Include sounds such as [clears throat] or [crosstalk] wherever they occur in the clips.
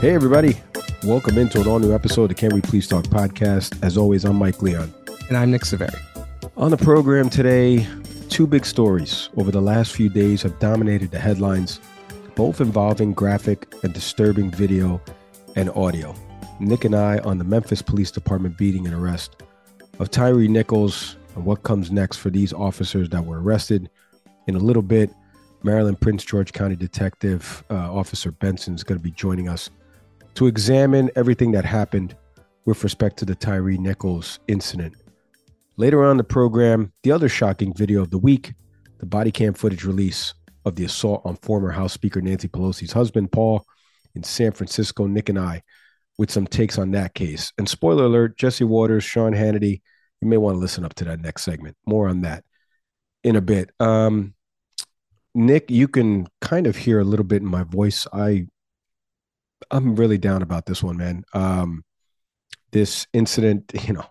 Hey, everybody. Welcome into an all new episode of the Can We Please Talk podcast. As always, I'm Mike Leon. And I'm Nick Severi. On the program today, two big stories over the last few days have dominated the headlines, both involving graphic and disturbing video and audio. Nick and I on the Memphis Police Department beating and arrest of Tyre Nichols and what comes next for these officers that were arrested. In a little bit, Maryland Prince George County Detective uh, Officer Benson is going to be joining us to examine everything that happened with respect to the Tyre Nichols incident. Later on the program, the other shocking video of the week, the body cam footage release of the assault on former House Speaker Nancy Pelosi's husband, Paul, in San Francisco. Nick and I with some takes on that case. And spoiler alert Jesse Watters, Sean Hannity, you may want to listen up to that next segment. More on that in a bit. Um, Nick, you can kind of hear a little bit in my voice. I I'm really down about this one, man. Um, this incident, [laughs] you know,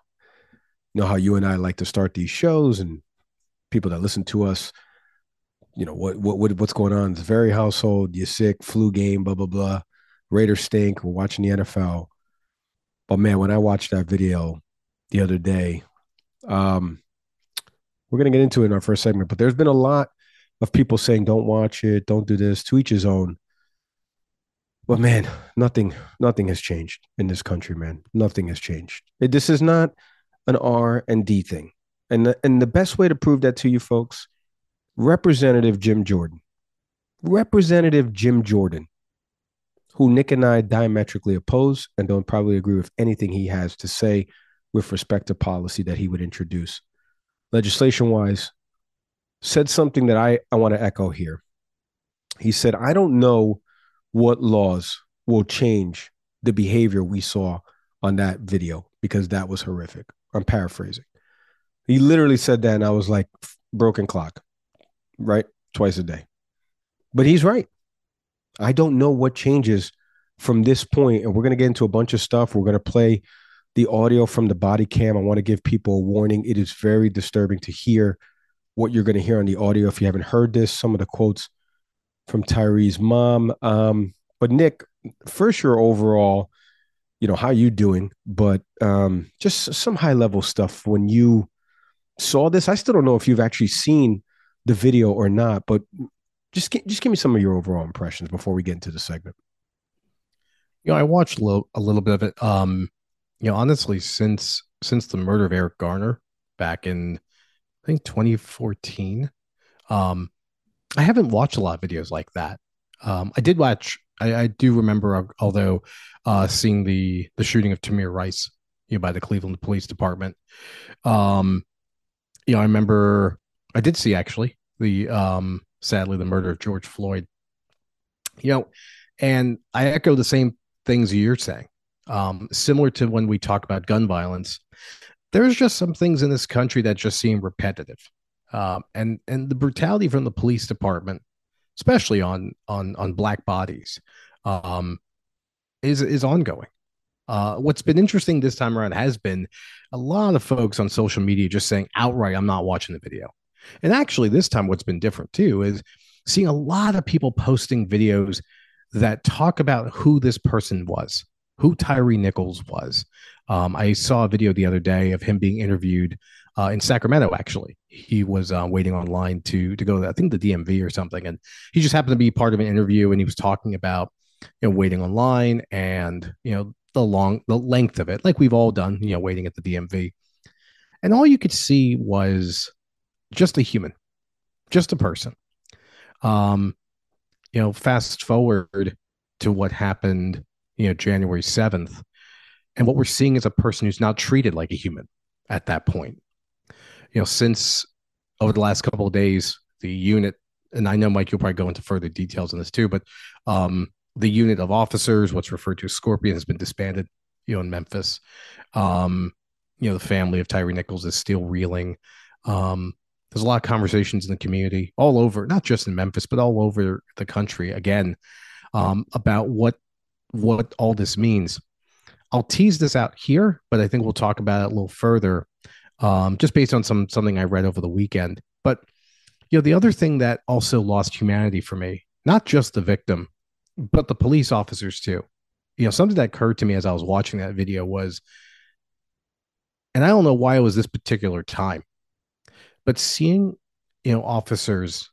you know how you and I like to start these shows, and people that listen to us, you know, what what, what what's going on? It's very household. You're sick, flu game, blah blah blah. Raiders stink. We're watching the NFL. But man, when I watched that video the other day, um, we're gonna get into it in our first segment. But there's been a lot of people saying, "Don't watch it. Don't do this." To each his own. But man, nothing, nothing has changed in this country, man. Nothing has changed. It, this is not an R and D thing. And the, and the best way to prove that to you folks, Representative Jim Jordan, Representative Jim Jordan, who Nick and I diametrically oppose and don't probably agree with anything he has to say with respect to policy that he would introduce, legislation wise, said something that I, I want to echo here. He said, I don't know what laws will change the behavior we saw on that video because that was horrific. I'm paraphrasing. He literally said that, and I was like, broken clock, right? Twice a day. But he's right. I don't know what changes from this point, and we're going to get into a bunch of stuff. We're going to play the audio from the body cam. I want to give people a warning. It is very disturbing to hear what you're going to hear on the audio. If you haven't heard this, some of the quotes from Tyre's mom. Um, but Nick, first your overall, you know, how you doing? But um, just some high level stuff when you saw this. I still don't know if you've actually seen the video or not, but just just give me some of your overall impressions before we get into the segment. You know, I watched a little, a little bit of it. Um, you know, honestly, since since the murder of Eric Garner back in I think 2014, um, I haven't watched a lot of videos like that. Um, I did watch. I, I do remember, although uh, seeing the the shooting of Tamir Rice, you know, by the Cleveland Police Department. Um, you know, I remember. I did see actually the um, sadly the murder of George Floyd. You know, and I echo the same things you're saying. Um, similar to when we talk about gun violence, there's just some things in this country that just seem repetitive um, and and the brutality from the police department, especially on on on black bodies, um, is is ongoing. Uh, what's been interesting this time around has been a lot of folks on social media just saying outright, "I'm not watching the video." And actually, this time, what's been different too is seeing a lot of people posting videos that talk about who this person was, who Tyre Nichols was. Um, I saw a video the other day of him being interviewed uh, in Sacramento. Actually, he was uh, waiting online to to go. To, I think the DMV or something, and he just happened to be part of an interview, and he was talking about you know waiting online and you know the long the length of it, like we've all done, you know, waiting at the DMV, and all you could see was just a human, just a person. Um, you know, fast forward to what happened, you know, January 7th. And what we're seeing is a person who's now treated like a human at that point. You know, since over the last couple of days, the unit, and I know Mike, you'll probably go into further details on this too, but um, the unit of officers, what's referred to as Scorpion, has been disbanded, you know, in Memphis. Um, you know, the family of Tyre Nichols is still reeling. Um, there's a lot of conversations in the community all over, not just in Memphis, but all over the country again, um, about what what all this means. I'll tease this out here, but I think we'll talk about it a little further, um, just based on some something I read over the weekend. But you know, the other thing that also lost humanity for me, not just the victim, but the police officers too. You know, something that occurred to me as I was watching that video was, and I don't know why it was this particular time, but seeing you know officers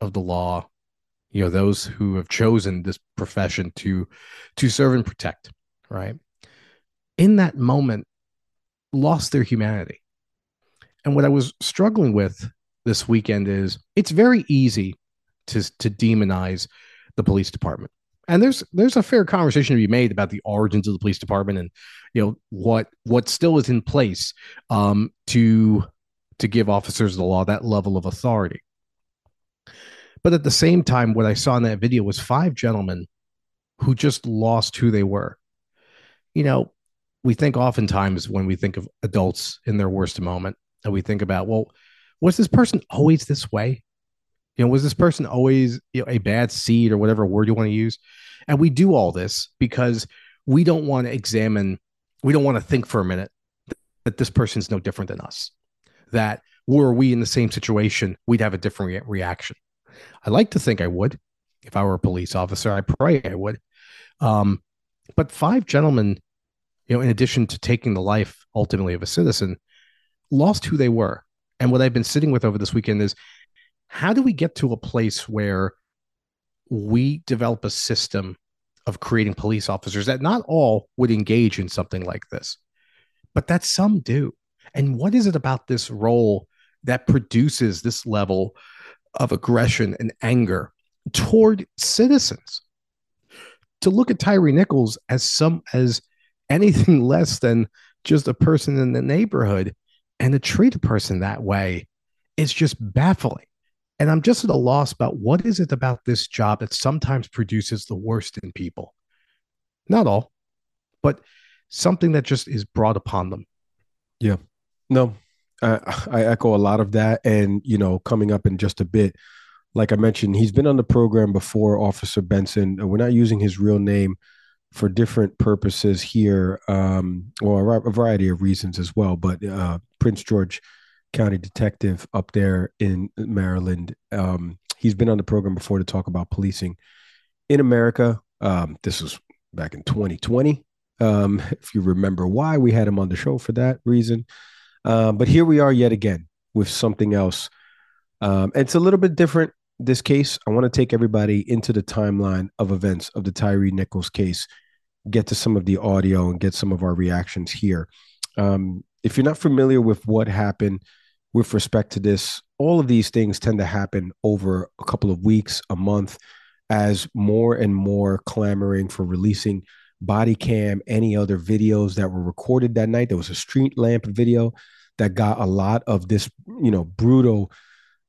of the law you know those who have chosen this profession to to serve and protect right in that moment lost their humanity and what i was struggling with this weekend is it's very easy to to demonize the police department and there's there's a fair conversation to be made about the origins of the police department and you know what what still is in place um, to to give officers of the law that level of authority. But at the same time, what I saw in that video was five gentlemen who just lost who they were. You know, we think oftentimes when we think of adults in their worst moment, and we think about, well, was this person always this way? You know, was this person always you know, a bad seed or whatever word you want to use? And we do all this because we don't want to examine, we don't want to think for a minute that this person's no different than us that were we in the same situation, we'd have a different re- reaction. I like to think I would. If I were a police officer, I pray I would. Um, but five gentlemen, you know, in addition to taking the life ultimately of a citizen, lost who they were. And what I've been sitting with over this weekend is how do we get to a place where we develop a system of creating police officers that not all would engage in something like this, but that some do? And what is it about this role that produces this level of aggression and anger toward citizens? To look at Tyre Nichols as some as anything [laughs] less than just a person in the neighborhood and to treat a person that way is just baffling. And I'm just at a loss about what is it about this job that sometimes produces the worst in people. Not all, but something that just is brought upon them. Yeah. No, I, I echo a lot of that. And, you know, coming up in just a bit, like I mentioned, he's been on the program before, Officer Benson. We're not using his real name for different purposes here, um, or a, variety of reasons as well. But uh, Prince George County Detective up there in Maryland, um, he's been on the program before to talk about policing in America. Um, this was back in 2020. Um, if you remember why we had him on the show for that reason. Um, but here we are yet again with something else. Um, it's a little bit different. This case, I want to take everybody into the timeline of events of the Tyre Nichols case, get to some of the audio and get some of our reactions here. Um, if you're not familiar with what happened with respect to this, all of these things tend to happen over a couple of weeks, a month, as more and more clamoring for releasing body cam, any other videos that were recorded that night. There was a street lamp video that got a lot of this, you know, brutal,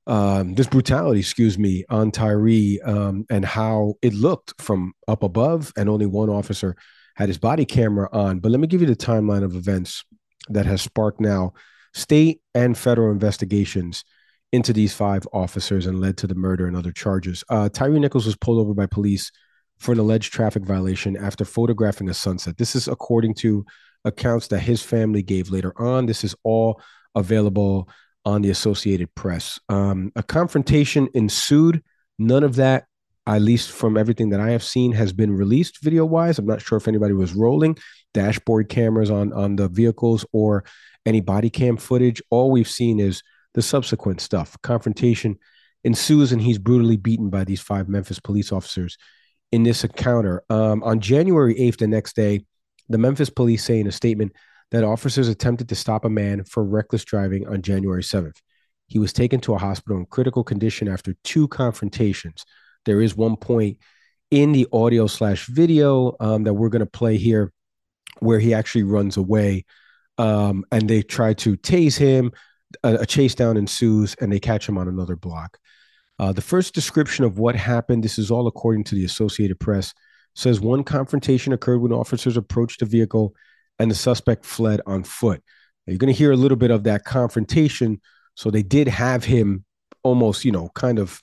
um, this brutality, excuse me, on Tyre um, and how it looked from up above, and only one officer had his body camera on. But let me give you the timeline of events that has sparked now state and federal investigations into these five officers and led to the murder and other charges. Uh, Tyre Nichols was pulled over by police for an alleged traffic violation after photographing a sunset. This is according to accounts that his family gave later on. This is all available on the Associated Press. Um, a confrontation ensued. None of that, at least from everything that I have seen, has been released video wise. I'm not sure if anybody was rolling dashboard cameras on on the vehicles or any body cam footage. All we've seen is the subsequent stuff. Confrontation ensues, and he's brutally beaten by these five Memphis police officers in this encounter. Um, on January 8th, the next day, the Memphis police say in a statement that officers attempted to stop a man for reckless driving on January 7th. He was taken to a hospital in critical condition after two confrontations. There is one point in the audio slash video um, that we're going to play here where he actually runs away um, and they try to tase him. A, a, chase down ensues and they catch him on another block. Uh, the first description of what happened, this is all according to the Associated Press, says one confrontation occurred when officers approached the vehicle and the suspect fled on foot. Now, you're going to hear a little bit of that confrontation. So they did have him almost, you know, kind of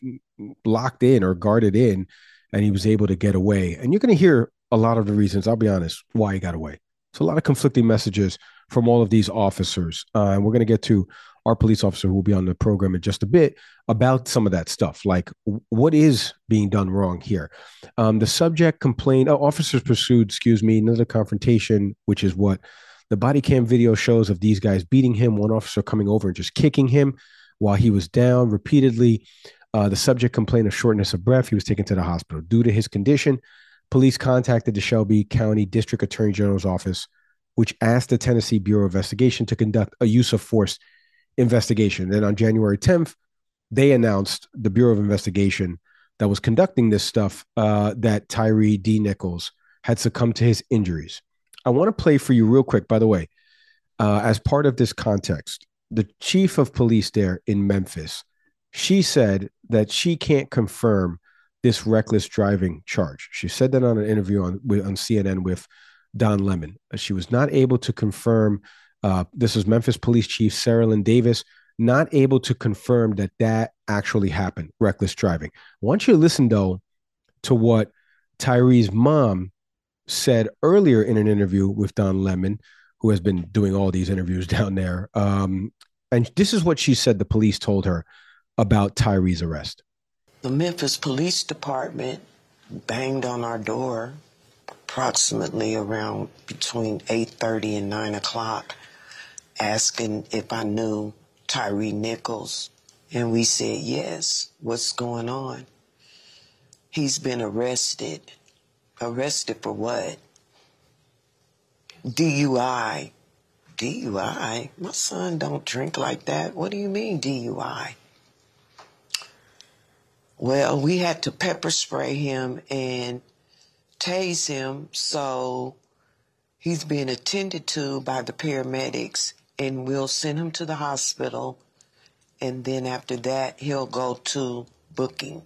locked in or guarded in and he was able to get away. And you're going to hear a lot of the reasons, I'll be honest, why he got away. So a lot of conflicting messages from all of these officers. Uh, and we're going to get to our police officer who will be on the program in just a bit about some of that stuff. Like what is being done wrong here? Um, the subject complained, oh, officers pursued, excuse me, another confrontation, which is what the body cam video shows of these guys beating him, one officer coming over and just kicking him while he was down repeatedly. Uh, the subject complained of shortness of breath. He was taken to the hospital. Due to his condition, police contacted the Shelby County District Attorney General's office, which asked the Tennessee Bureau of Investigation to conduct a use of force investigation. Then on January 10th, they announced the Bureau of Investigation that was conducting this stuff uh, that Tyre D. Nichols had succumbed to his injuries. I want to play for you real quick, by the way, uh, as part of this context. The chief of police there in Memphis she said that she can't confirm this reckless driving charge. She said that on an interview on on CNN with Don Lemon. She was not able to confirm. Uh, this is Memphis Police Chief Cerelyn Davis, not able to confirm that that actually happened, reckless driving. I want you to listen though to what Tyre's mom said earlier in an interview with Don Lemon, who has been doing all these interviews [laughs] down there. Um, and this is what she said the police told her about Tyre's arrest? The Memphis Police Department banged on our door approximately around between 8.30 and 9 o'clock asking if I knew Tyre Nichols. And we said, yes, what's going on? He's been arrested. Arrested for what? DUI. DUI? My son don't drink like that. What do you mean DUI? Well, we had to pepper spray him and tase him, so he's being attended to by the paramedics, and we'll send him to the hospital. And then after that, he'll go to booking.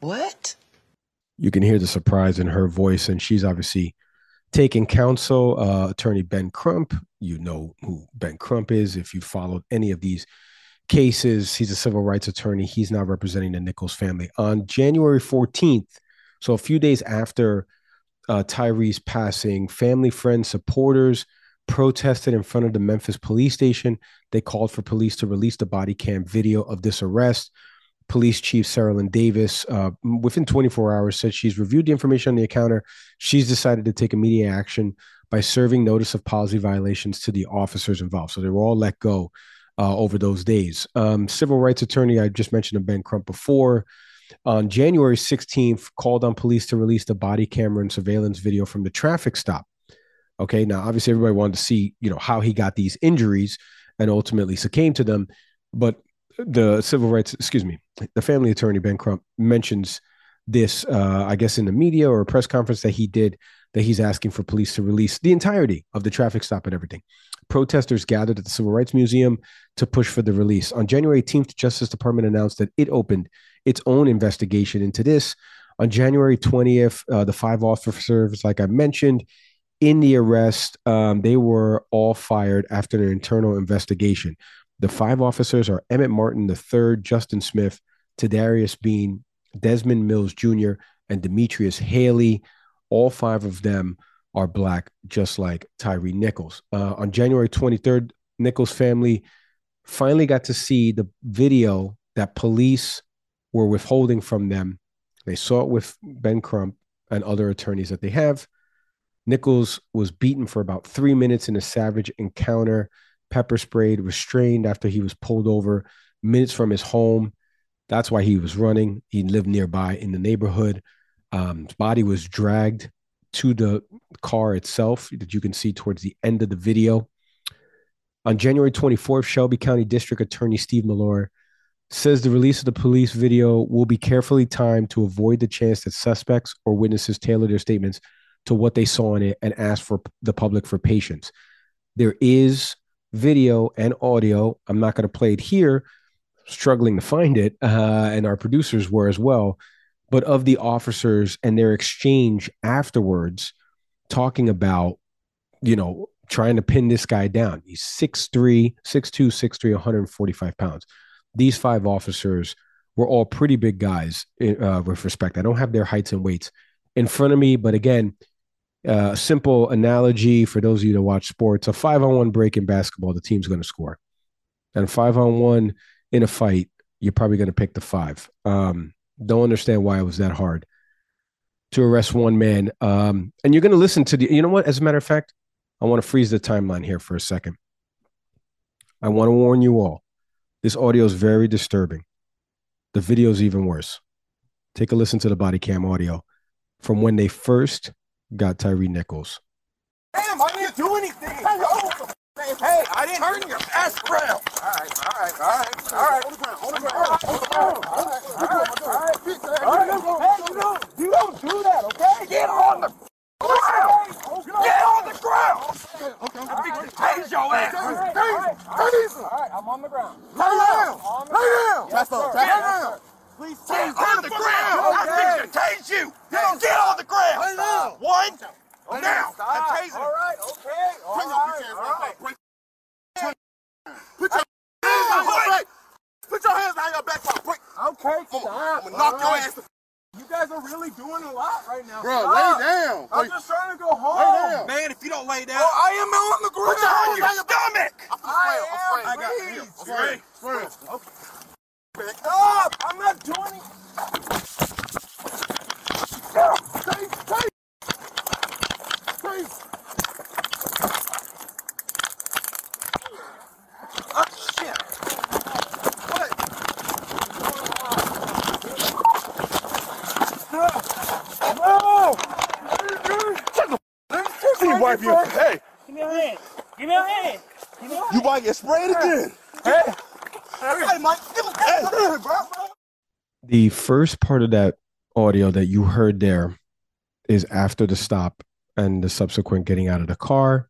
What? You can hear the surprise in her voice, and she's obviously taking counsel. Uh, attorney Ben Crump, you know who Ben Crump is if you followed any of these cases. He's a civil rights attorney. He's now representing the Nichols family. On January 14th, so a few days after uh, Tyre's passing, family, friends, supporters protested in front of the Memphis police station. They called for police to release the body cam video of this arrest. Police Chief Cerelyn Davis, uh, within 24 hours, said she's reviewed the information on the encounter. She's decided to take immediate action by serving notice of policy violations to the officers involved. So they were all let go uh, over those days. Um, civil rights attorney, I just mentioned a Ben Crump before, on January 16th, called on police to release the body camera and surveillance video from the traffic stop. Okay, now obviously everybody wanted to see, you know, how he got these injuries and ultimately succumbed to them. But the civil rights, excuse me, the family attorney Ben Crump mentions this, uh, I guess, in the media or a press conference that he did that he's asking for police to release the entirety of the traffic stop and everything protesters gathered at the Civil Rights Museum to push for the release. On January 18th, the Justice Department announced that it opened its own investigation into this. On January 20th, uh, the five officers, like I mentioned, in the arrest, um, they were all fired after an internal investigation. The five officers are Emmett Martin III, Justin Smith, Tadarius Bean, Desmond Mills Jr., and Demetrius Haley. All five of them are black, just like Tyre Nichols. Uh, on January 23rd, Nichols' family finally got to see the video that police were withholding from them. They saw it with Ben Crump and other attorneys that they have. Nichols was beaten for about three minutes in a savage encounter pepper sprayed, restrained after he was pulled over minutes from his home. That's why he was running. He lived nearby in the neighborhood. Um, his body was dragged to the car itself that you can see towards the end of the video. On January 24th, Shelby County District Attorney Steve Mulroy says the release of the police video will be carefully timed to avoid the chance that suspects or witnesses tailor their statements to what they saw in it and ask for the public for patience. There is video and audio. I'm not going to play it here, struggling to find it, uh, and our producers were as well, but of the officers and their exchange afterwards, talking about, you know, trying to pin this guy down. He's 6'3, 6'2, 6'3, 145 pounds. These five officers were all pretty big guys uh, with respect. I don't have their heights and weights in front of me, but again, uh, simple analogy for those of you that watch sports a five on one break in basketball, the team's going to score. And five on one in a fight, you're probably going to pick the five. Um, don't understand why it was that hard to arrest one man. Um, and you're going to listen to the, you know what? As a matter of fact, I want to freeze the timeline here for a second. I want to warn you all this audio is very disturbing. The video is even worse. Take a listen to the body cam audio from when they first got Tyre Nichols. Damn, I didn't do anything. Hey, I didn't turn your ass around. All right, all right, all right, all right. On the ground, on the ground, on the ground. All right, all right, all right. All right, hey, you don't, you don't do that, okay? Get on the ground. Get on the ground. Okay, okay. Tase your ass. Tase, tase. All right, I'm on the ground. Lay down. Lay down. Chest up, chest down. Please tase on the ground. I think tase you. Get on the ground. Lay down. One. Now. I'm tasing. All right. Okay. All right. All right. Put your hands on your back. Put your hands on your back. Break. Okay. Come on. I'm gonna knock your ass. You guys are really doing a lot right now. Bro, lay down. I'm just trying to go home. down. Man, if you don't lay down. Oh, I am on the ground. Put your hands on your stomach. I am. Afraid. I got you. Spray. Okay. Spray. Okay. Back up. I'm not doing it. Oh, shit. What? No! See, wipe your. Hey, Give me your hand. Give me your hand. Give me your hand. you might get sprayed again. Hey! Hey, Mike, give me that, bro. [laughs] The first part of that audio that you heard there is after the stop and the subsequent getting out of the car.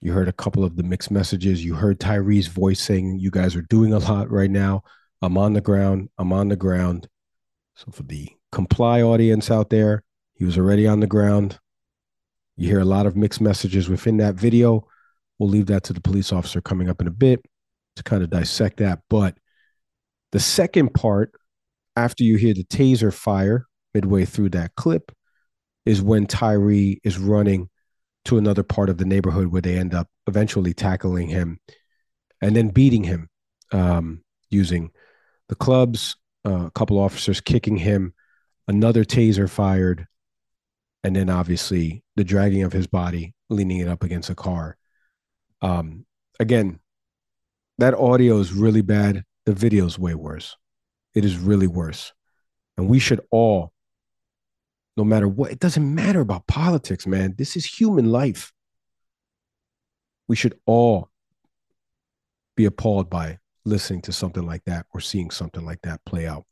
You heard a couple of the mixed messages. You heard Tyre's voice saying, You guys are doing a lot right now. I'm on the ground. I'm on the ground. So, for the comply audience out there, he was already on the ground. You hear a lot of mixed messages within that video. We'll leave that to the police officer coming up in a bit to kind of dissect that. But the second part, after you hear the taser fire midway through that clip, is when Tyre is running to another part of the neighborhood where they end up eventually tackling him and then beating him um, using the clubs, uh, a couple officers kicking him, another taser fired, and then obviously the dragging of his body, leaning it up against a car. Um, again, that audio is really bad. The video is way worse. It is really worse. And we should all, no matter what, it doesn't matter about politics, man. This is human life. We should all be appalled by listening to something like that or seeing something like that play out.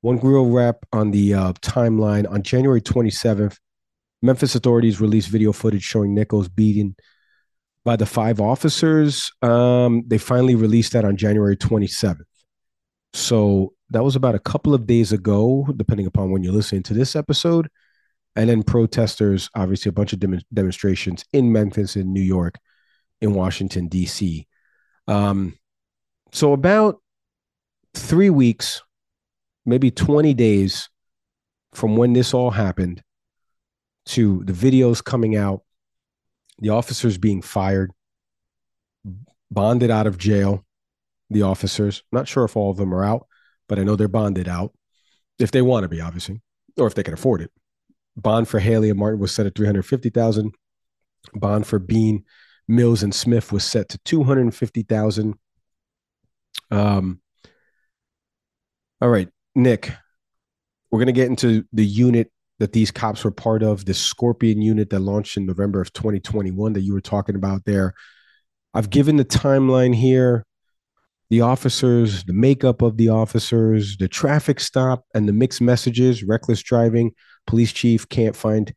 One real wrap on the uh, timeline on January 27th, Memphis authorities released video footage showing Nichols beaten by the five officers. Um, they finally released that on January 27th. So that was about a couple of days ago, depending upon when you're listening to this episode. And then protesters, obviously, a bunch of dem- demonstrations in Memphis, in New York, in Washington, D.C. Um, so about three weeks, maybe 20 days from when this all happened to the videos coming out, the officers being fired, bonded out of jail, the officers. Not sure if all of them are out, but I know they're bonded out if they want to be, obviously, or if they can afford it. Bond for Haley and Martin was set at 350,000. Bond for Bean Mills and Smith was set to 250,000. Um, all right, Nick, we're going to get into the unit that these cops were part of, the Scorpion unit that launched in November of 2021 that you were talking about there. I've given the timeline here, the officers, the makeup of the officers, the traffic stop, and the mixed messages, reckless driving. Police chief can't find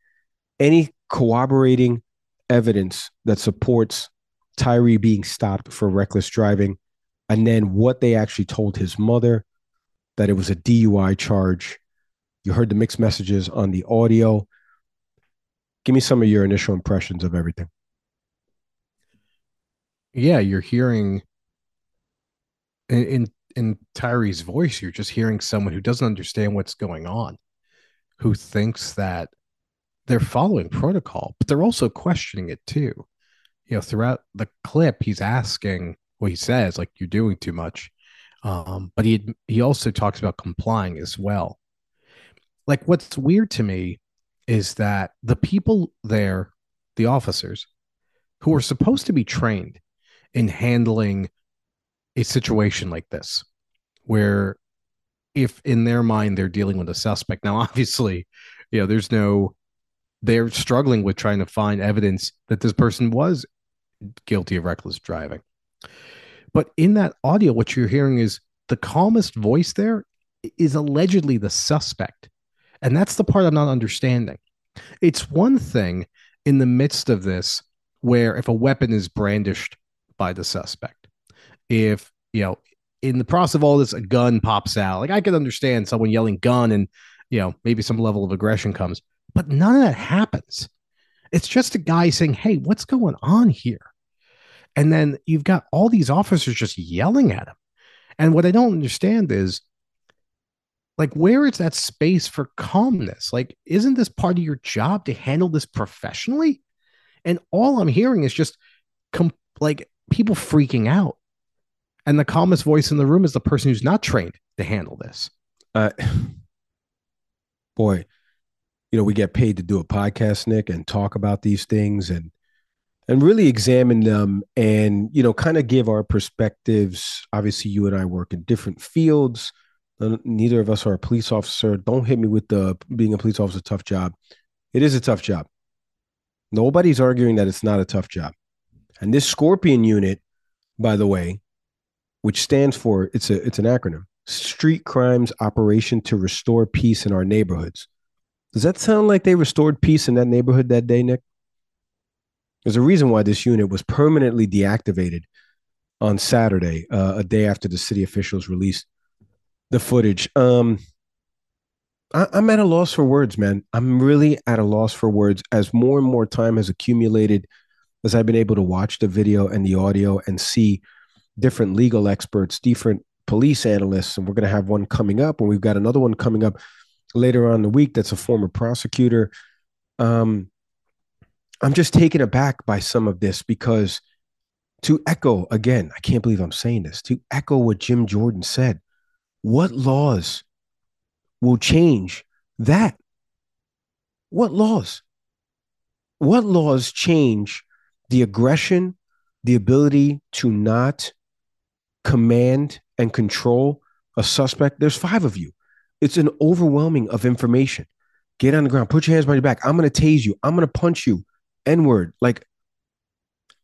any corroborating evidence that supports Tyre being stopped for reckless driving. And then what they actually told his mother that it was a DUI charge. You heard the mixed messages on the audio. Give me some of your initial impressions of everything. Yeah, you're hearing in, in in Tyre's voice, you're just hearing someone who doesn't understand what's going on, who thinks that they're following protocol, but they're also questioning it too. You know, throughout the clip, he's asking what he says, like you're doing too much. Um, but he he also talks about complying as well. Like what's weird to me is that the people there, the officers, who are supposed to be trained in handling a situation like this, where if in their mind they're dealing with a suspect. Now, [laughs] obviously, you know, there's no they're struggling with trying to find evidence that this person was guilty of reckless driving. But in that audio, what you're hearing is the calmest voice there is allegedly the suspect. And that's the part I'm not understanding. It's one thing in the midst of this where if a weapon is brandished by the suspect, if, you know, in the process of all this, a gun pops out, like I could understand someone yelling gun and, you know, maybe some level of aggression comes, but none of that happens. It's just a guy saying, Hey, what's going on here? And then you've got all these officers just yelling at him. And what I don't understand is like, where is that space for calmness? Like, isn't this part of your job to handle this professionally? And all I'm hearing is just like people freaking out. And the calmest voice in the room is the person who's not trained to handle this. Uh, [sighs] boy, you know, we get paid to do a podcast, Nick, and talk about these things and and really examine them and you know kind of give our perspectives obviously you and i work in different fields neither of us are a police officer. Don't hit me with the being a police officer tough job. It is a tough job. Nobody's arguing that it's not a tough job. And this scorpion unit by the way which stands for it's a it's an acronym street crimes operation to restore peace in our neighborhoods. Does that sound like they restored peace in that neighborhood that day nick? There's a reason why this unit was permanently deactivated on Saturday, uh, a day after the city officials released the footage. Um, I, I'm at a loss for words, man. I'm really at a loss for words as more and more time has accumulated as I've been able to watch the video and the audio and see different legal experts, different police analysts, and we're going to have one coming up, and we've got another one coming up later on the week that's a former prosecutor. Um, I'm just taken aback by some of this because to echo again, I can't believe I'm saying this, to echo what Jim Jordan said, what laws will change that? What laws? What laws change the aggression, the ability to not command and control a suspect? There's five of you. It's an overwhelming of information. Get on the ground, put your hands behind your back. I'm going to tase you. I'm going to punch you. N word. Like,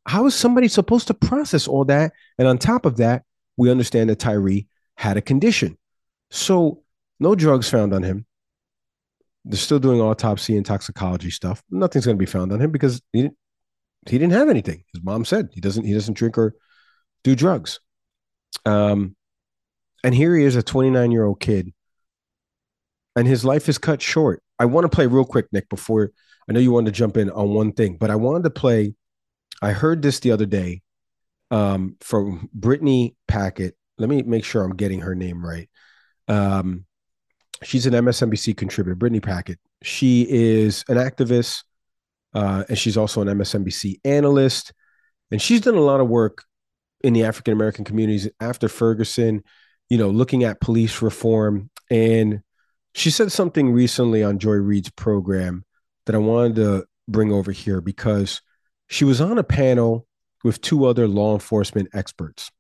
how is somebody supposed to process all that? And on top of that, we understand that Tyre had a condition. So, no drugs found on him. They're still doing autopsy and toxicology stuff. Nothing's going to be found on him because he didn't, he didn't have anything. His mom said he doesn't he doesn't drink or do drugs. Um, and here he is, a 29 year old kid, and his life is cut short. I want to play real quick, Nick, before I know you wanted to jump in on one thing, but I wanted to play. I heard this the other day um, from Brittany Packnett. Let me make sure I'm getting her name right. Um, she's an MSNBC contributor, Brittany Packnett. She is an activist, uh, and she's also an MSNBC analyst. And she's done a lot of work in the African American communities after Ferguson, you know, looking at police reform. And she said something recently on Joy Reid's program that I wanted to bring over here because she was on a panel with two other law enforcement experts.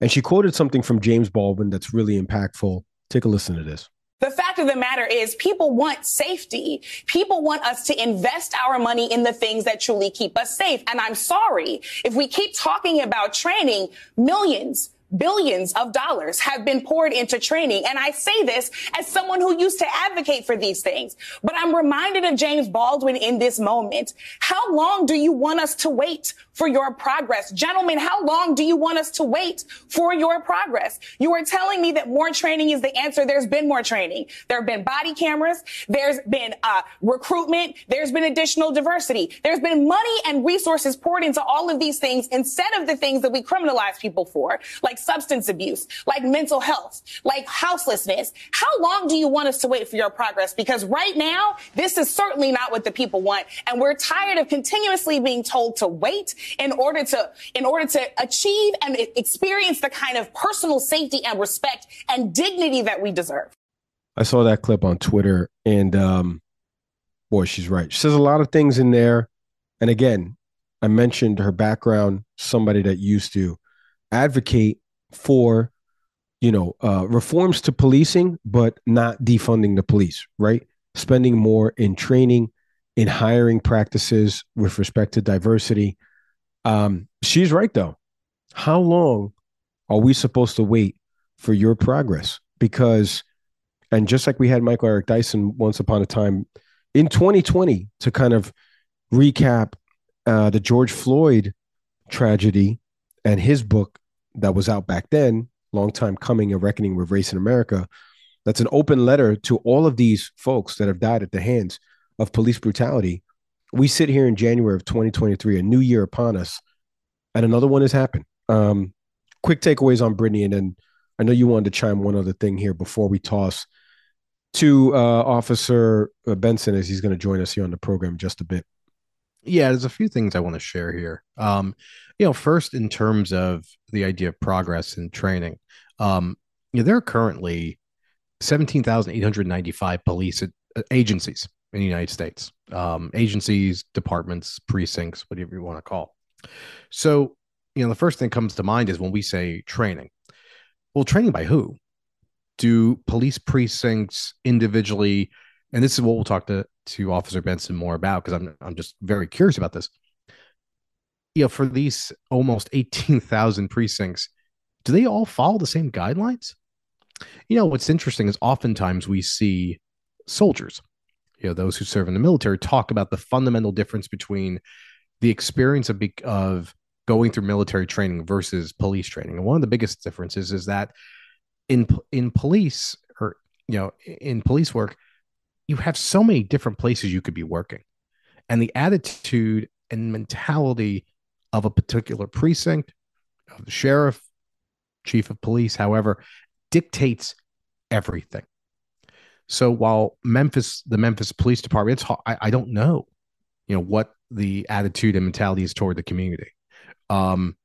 And she quoted something from James Baldwin that's really impactful. Take a listen to this. The fact of the matter is people want safety. People want us to invest our money in the things that truly keep us safe. And I'm sorry if we keep talking about training millions, billions of dollars have been poured into training. And I say this as someone who used to advocate for these things. But I'm reminded of James Baldwin in this moment. How long do you want us to wait for your progress? Gentlemen, how long do you want us to wait for your progress? You are telling me that more training is the answer. There's been more training. There have been body cameras. There's been uh, recruitment. There's been additional diversity. There's been money and resources poured into all of these things instead of the things that we criminalize people for, like substance abuse, like mental health, like houselessness. How long do you want us to wait for your progress? Because right now, this is certainly not what the people want. And we're tired of continuously being told to wait in order to, in order to achieve and experience the kind of personal safety and respect and dignity that we deserve. I saw that clip on Twitter and um boy, she's right. She says a lot of things in there. And again, I mentioned her background, somebody that used to advocate for you know uh, reforms to policing but not defunding the police right? Spending more in training in hiring practices with respect to diversity. Um, she's right though. How long are we supposed to wait for your progress? Because and just like we had michael eric dyson once upon a time in 2020 to kind of recap uh, the george floyd tragedy and his book that was out back then, long time coming, a reckoning with race in America. That's an open letter to all of these folks that have died at the hands of police brutality. We sit here in January of 2023, a new year upon us, and another one has happened. Um, quick takeaways on Brittany, and then I know you wanted to chime one other thing here before we toss to uh, Officer uh, Benson as he's going to join us here on the program just a bit. Yeah, there's a few things I want to share here. Um, you know, first in terms of the idea of progress and training, um, you know, there are currently 17,895 police uh, agencies in the United States, um, agencies, departments, precincts, whatever you want to call. So, you know, the first thing comes to mind is when we say training. Well, training by who? Do police precincts individually, and this is what we'll talk to to Officer Benson more about because I'm I'm just very curious about this you know, for these almost 18,000 precincts, do they all follow the same guidelines? You know, what's interesting is oftentimes we see soldiers, you know, those who serve in the military talk about the fundamental difference between the experience of, of going through military training versus police training. And one of the biggest differences is that in in police or you know, in police work, you have so many different places you could be working. And the attitude and mentality of a particular precinct, of the sheriff, chief of police, however, dictates everything. So while Memphis, the Memphis Police Department, it's I, I don't know, you know, what the attitude and mentality is toward the community. Um,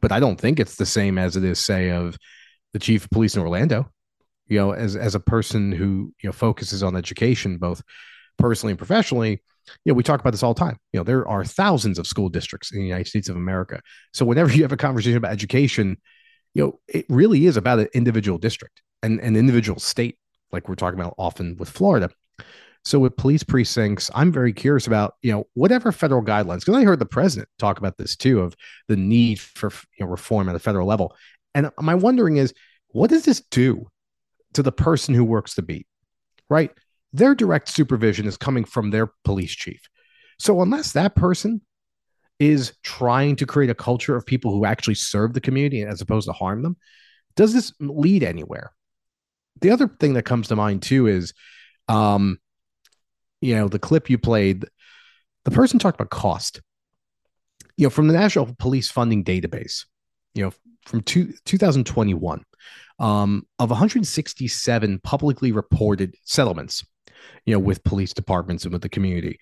but I don't think it's the same as it is, say, of the chief of police in Orlando. You know, as as a person who you know focuses on education, both personally and professionally, you know, we talk about this all the time. You know, there are thousands of school districts in the United States of America. So whenever [laughs] you have a conversation about education, you know, it really is about an individual district and an individual state, like we're talking about often with Florida. So with police precincts, I'm very curious about, you know, whatever federal guidelines, because I heard the president talk about this too, of the need for you know, reform at a federal level. And my wondering is, what does this do to the person who works the beat? Right? their direct supervision is coming from their police chief. So unless that person is trying to create a culture of people who actually serve the community as opposed to harm them, does this lead anywhere? The other thing that comes to mind too is, um, you know, the clip you played, the person talked about cost. You know, from the National Police Funding Database, you know, from two, 2021, um, of 167 publicly reported settlements you know, with police departments and with the community.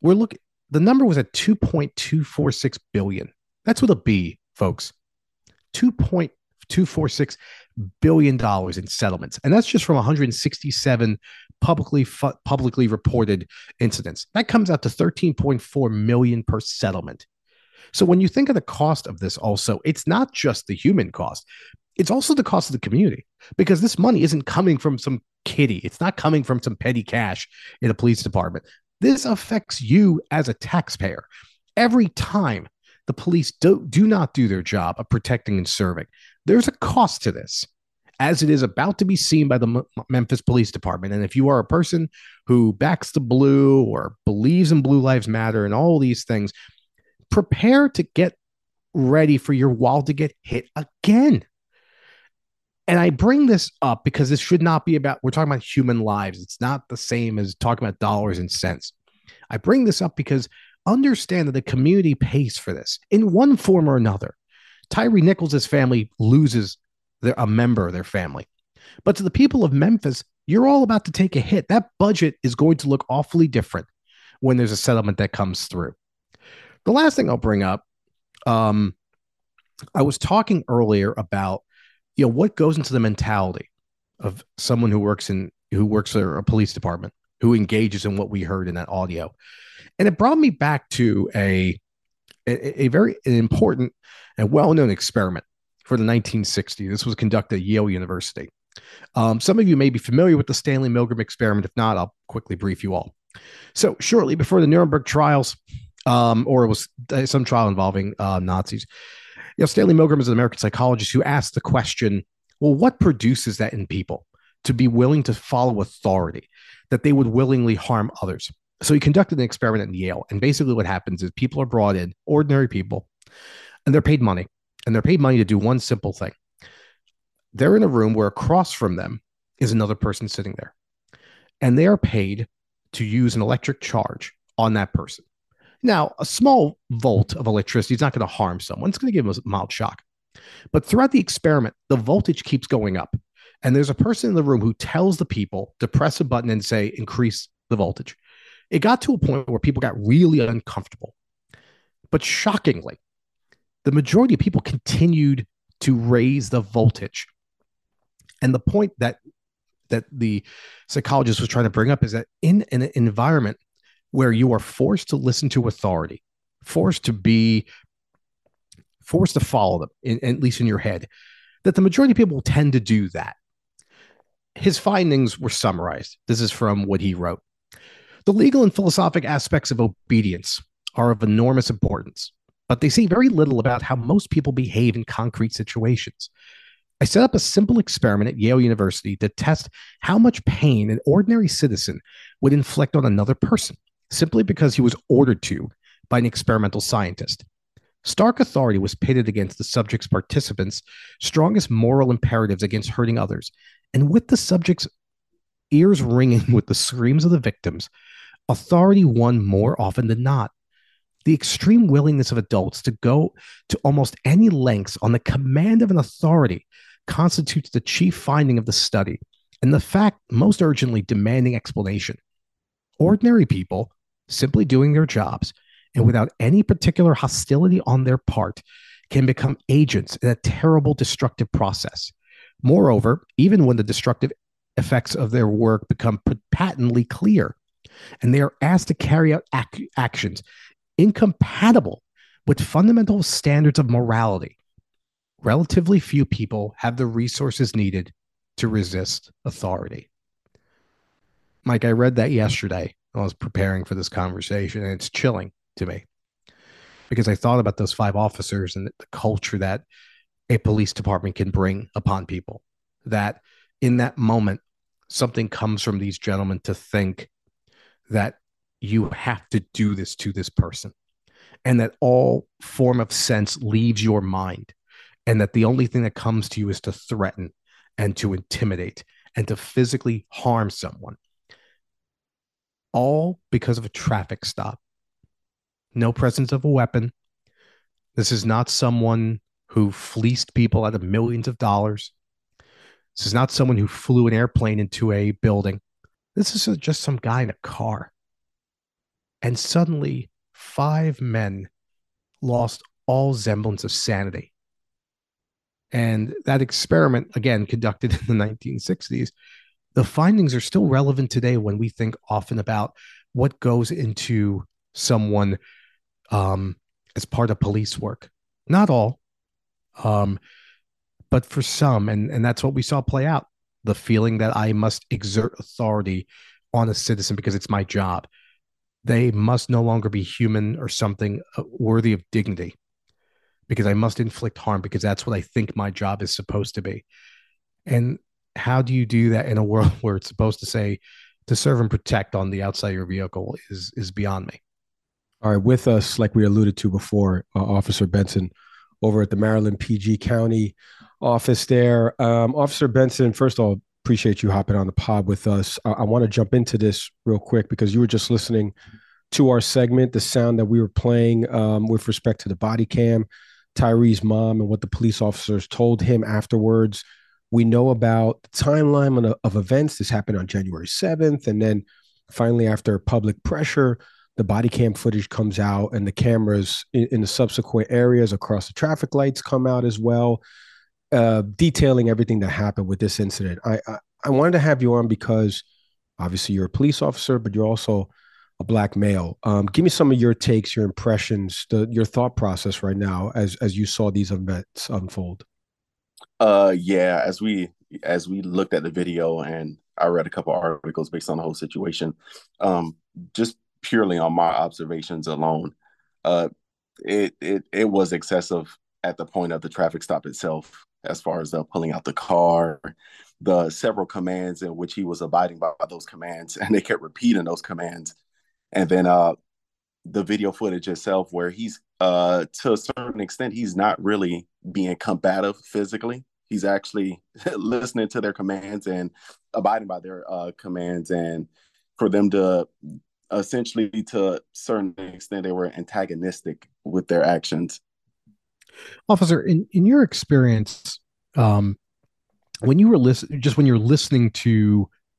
We're looking, the number was at 2.246 billion. That's with a B, folks. 2.246 billion dollars in settlements. And that's just from 167 publicly fu- publicly reported incidents. That comes out to 13.4 million per settlement. So when you think of the cost of this, also, it's not just the human cost, it's also the cost of the community because this money isn't coming from some kitty. It's not coming from some petty cash in a police department. This affects you as a taxpayer. Every time the police do, do not do their job of protecting and serving, there's a cost to this, as it is about to be seen by the M- Memphis Police Department. And if you are a person who backs the blue or believes in Blue Lives Matter and all these things, prepare to get ready for your wall to get hit again. And I bring this up because this should not be about, we're talking about human lives. It's not the same as talking about dollars and cents. I bring this up because understand that the community pays for this in one form or another. Tyre Nichols' family loses their, a member of their family. But to the people of Memphis, you're all about to take a hit. That budget is going to look awfully different when there's a settlement that comes through. The last thing I'll bring up, um, I was talking earlier about you know what goes into the mentality of someone who works in who works for a police department who engages in what we heard in that audio? And it brought me back to a a, a very important and well-known experiment for the 1960s this was conducted at yale university. Um, some of you may be familiar with the stanley milgram experiment. If not i'll quickly brief you all. So shortly before the nuremberg trials um, or it was uh, some trial involving uh, nazis you know, Stanley Milgram is an American psychologist who asked the question, well, what produces that in people to be willing to follow authority, that they would willingly harm others? So he conducted an experiment in Yale. And basically, what happens is people are brought in, ordinary people, and they're paid money. And they're paid money to do one simple thing. They're in a room where across from them is another person sitting there. And they are paid to use an electric charge on that person. Now, a small volt of electricity is not going to harm someone. It's going to give them a mild shock. But throughout the experiment, the voltage keeps going up. And there's a person in the room who tells the people to press a button and say, increase the voltage. It got to a point where people got really uncomfortable. But shockingly, the majority of people continued to raise the voltage. And the point that that the psychologist was trying to bring up is that in an environment where you are forced to listen to authority, forced to be forced to follow them, in, at least in your head, that the majority of people tend to do that. His findings were summarized. This is from what he wrote. The legal and philosophic aspects of obedience are of enormous importance, but they say very little about how most people behave in concrete situations. I set up a simple experiment at Yale University to test how much pain an ordinary citizen would inflict on another person simply because he was ordered to by an experimental scientist. Stark authority was pitted against the subject's participants' strongest moral imperatives against hurting others, and with the subject's ears ringing [laughs] with the screams of the victims, authority won more often than not. The extreme willingness of adults to go to almost any lengths on the command of an authority constitutes the chief finding of the study, and the fact most urgently demanding explanation. Ordinary people simply doing their jobs and without any particular hostility on their part can become agents in a terrible destructive process. Moreover, even when the destructive effects of their work become patently clear and they are asked to carry out ac- actions incompatible with fundamental standards of morality, relatively few people have the resources needed to resist authority. Mike, I read that yesterday I was preparing for this conversation, and it's chilling to me. Because I thought about those five officers and the culture that a police department can bring upon people. That in that moment, something comes from these gentlemen to think that you have to do this to this person. And that all form of sense leaves your mind. And that the only thing that comes to you is to threaten and to intimidate and to physically harm someone all because of a traffic stop. No presence of a weapon. This is not someone who fleeced people out of millions of dollars. This is not someone who flew an airplane into a building. This is just some guy in a car. And suddenly, five men lost all semblance of sanity. And that experiment, again, conducted in the 1960s, the findings are still relevant today when we think often about what goes into someone um, as part of police work. Not all, um, but for some, and and that's what we saw play out. The feeling that I must exert authority on a citizen because it's my job. They must no longer be human or something uh, worthy of dignity because I must inflict harm because that's what I think my job is supposed to be. And how do you do that in a world [laughs] where it's supposed to say to serve and protect on the outside of your vehicle is is beyond me. All right, with us, like we alluded to before, uh, Officer Benson over at the Maryland PG County office there. Um, Officer Benson, first of all, appreciate you hopping on the pod with us. I, I want to jump into this real quick because you were just listening to our segment, the sound that we were playing um, with respect to the body cam, Tyre's mom, and what the police officers told him afterwards. We know about the timeline of, events. This happened on January 7th. And then finally, after public pressure, the body cam footage comes out and the cameras in, in the subsequent areas across the traffic lights come out as well, uh, detailing everything that happened with this incident. I, I, I wanted to have you on because obviously you're a police officer, but you're also a black male. Um, give me some of your takes, your impressions, the, your thought process right now as as you saw these events unfold. Uh, yeah, as we as we looked at the video and I read a couple articles based on the whole situation, um, just purely on my observations alone, uh, it it it was excessive at the point of the traffic stop itself, as far as uh, pulling out the car, the several commands in which he was abiding by, by those commands, and they kept repeating those commands, and then uh, the video footage itself, where he's uh, to a certain extent, he's not really being combative physically. He's actually [laughs] listening to their commands and abiding by their uh, commands, and for them to essentially, to a certain extent, they were antagonistic with their actions. Officer, in in your experience, um, when you were listening, just when you're listening to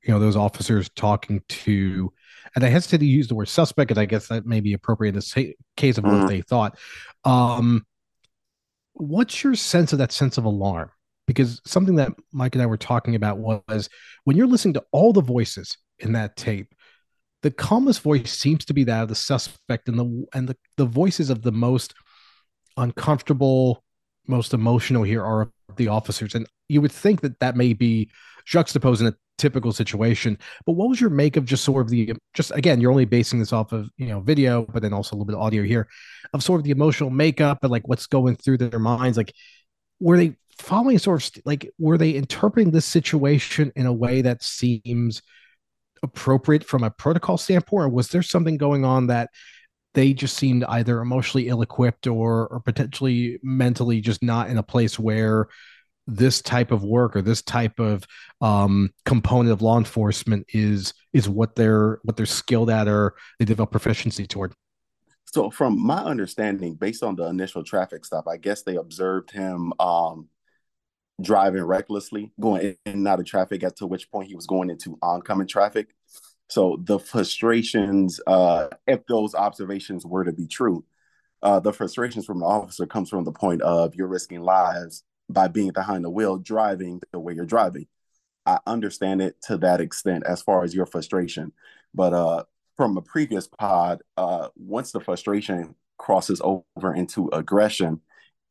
you know those officers talking to and I hesitate to use the word suspect, and I guess that may be appropriate in this case of what mm-hmm. they thought. Um, what's your sense of that sense of alarm? Because something that Mike and I were talking about was when you're listening to all the voices in that tape, the calmest voice seems to be that of the suspect, and the and the, the voices of the most uncomfortable, most emotional here are the officers, and you would think that that may be juxtaposing a typical situation. But what was your make of just sort of the just again, you're only basing this off of you know video, but then also a little bit of audio here of sort of the emotional makeup and like what's going through their minds. Like, were they following sort of like were they interpreting this situation in a way that seems appropriate from a protocol standpoint, or was there something going on that they just seemed either emotionally ill-equipped or or potentially mentally just not in a place where this type of work or this type of um, component of law enforcement is is what they're what they're skilled at or they develop proficiency toward. So from my understanding based on the initial traffic stop i guess they observed him um, driving recklessly going in and out of traffic at to which point he was going into oncoming traffic. So the frustrations uh, if those observations were to be true uh, the frustrations from the officer comes from the point of you're risking lives by being behind the wheel driving the way you're driving. I understand it to that extent as far as your frustration. But uh, from a previous pod, uh, once the frustration crosses over into aggression,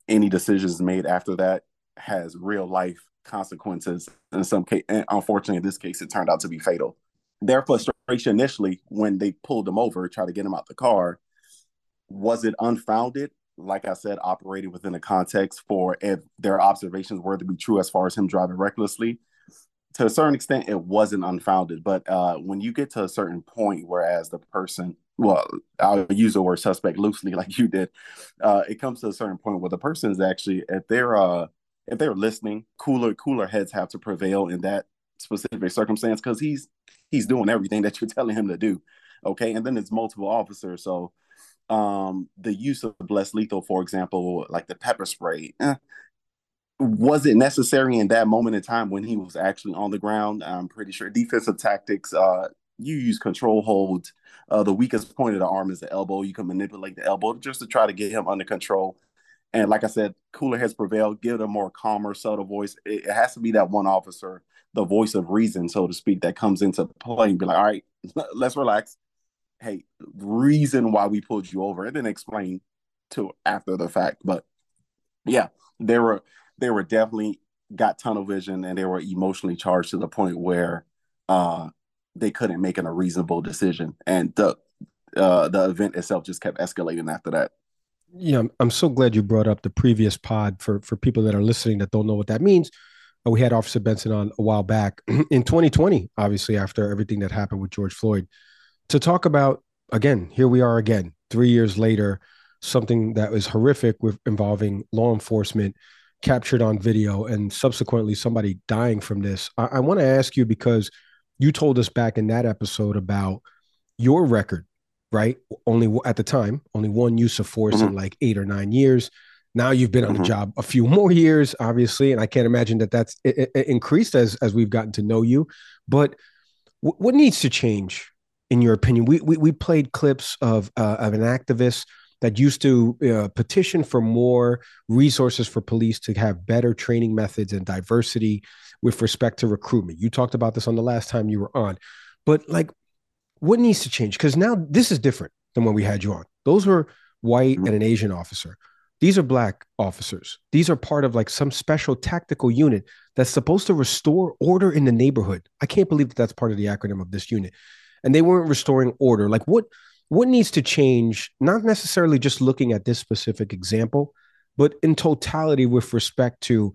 any decisions made after that has real life consequences. In some case, and unfortunately, in this case, it turned out to be fatal. Their frustration initially, when they pulled them over, tried to get them out the car, was it unfounded? Like I said, operating within a context for if their observations were to be true as far as him driving recklessly. To a certain extent, it wasn't unfounded. But uh, when you get to a certain point, whereas the person, well, I'll use the word suspect loosely, [laughs] like you did, uh, it comes to a certain point where the person is actually, if they're, uh, if they're listening, cooler, cooler heads have to prevail in that specific circumstance because he's he's doing everything that you're telling him to do. Okay, and then it's multiple officers, so um, the use of less lethal, for example, like the pepper spray, eh, was it necessary in that moment in time when he was actually on the ground? I'm pretty sure defensive tactics. Uh, you use control holds. Uh, the weakest point of the arm is the elbow. You can manipulate the elbow just to try to get him under control. And like I said, cooler heads prevail. Give a more calmer, subtle voice. It, it, has to be that one officer, the voice of reason, so to speak, that comes into play and be like, all right, [laughs] let's relax hey, reason why we pulled you over, and then explain to after the fact. But yeah, they were they were definitely got tunnel vision and they were emotionally charged to the point where uh they couldn't make a reasonable decision. And the uh the event itself just kept escalating after that. Yeah, I'm so glad you brought up the previous pod for for people that are listening that don't know what that means. Uh, we had Officer Benson on a while back [clears throat] in 2020, obviously after everything that happened with George Floyd, to talk about again. Here we are again, three years later, something that was horrific with involving law enforcement captured on video and subsequently somebody dying from this. I, I want to ask you because you told us back in that episode about your record right? Only at the time, only one use of force mm-hmm. in like eight or nine years. Now you've been on mm-hmm. the job a few [laughs] more years, obviously, and I can't imagine that that's it, it increased as as we've gotten to know you. But w- what needs to change, in your opinion? We we, we played clips of uh, of an activist that used to uh, petition for more resources for police to have better training methods and diversity with respect to recruitment. You talked about this on the last time you were on, but like what needs to change? Because now this is different than when we had you on. Those were white mm-hmm. and an Asian officer. These are black officers. These are part of like some special tactical unit that's supposed to restore order in the neighborhood. I can't believe that that's part of the acronym of this unit. And they weren't restoring order. Like what what needs to change? Not necessarily just looking at this specific example, but in totality with respect to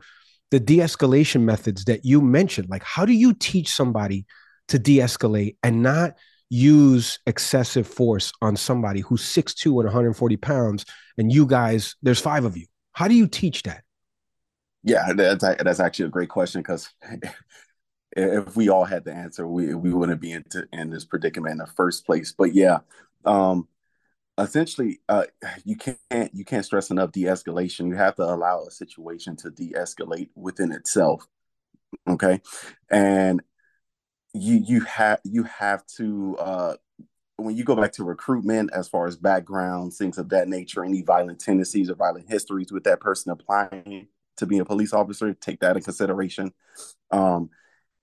the de-escalation methods that you mentioned. Like how do you teach somebody to de-escalate and not use excessive force on somebody who's 6'2 and 140 pounds and you guys there's five of you how do you teach that yeah that's, that's actually a great question because [laughs] if we all had the answer we, we wouldn't be into, in this predicament in the first place. But yeah um essentially uh you can't you can't stress enough de-escalation. You have to allow a situation to de-escalate within itself okay? And you you have you have to uh when you go back to recruitment as far as backgrounds things of that nature any violent tendencies or violent histories with that person applying to be a police officer take that in consideration. Um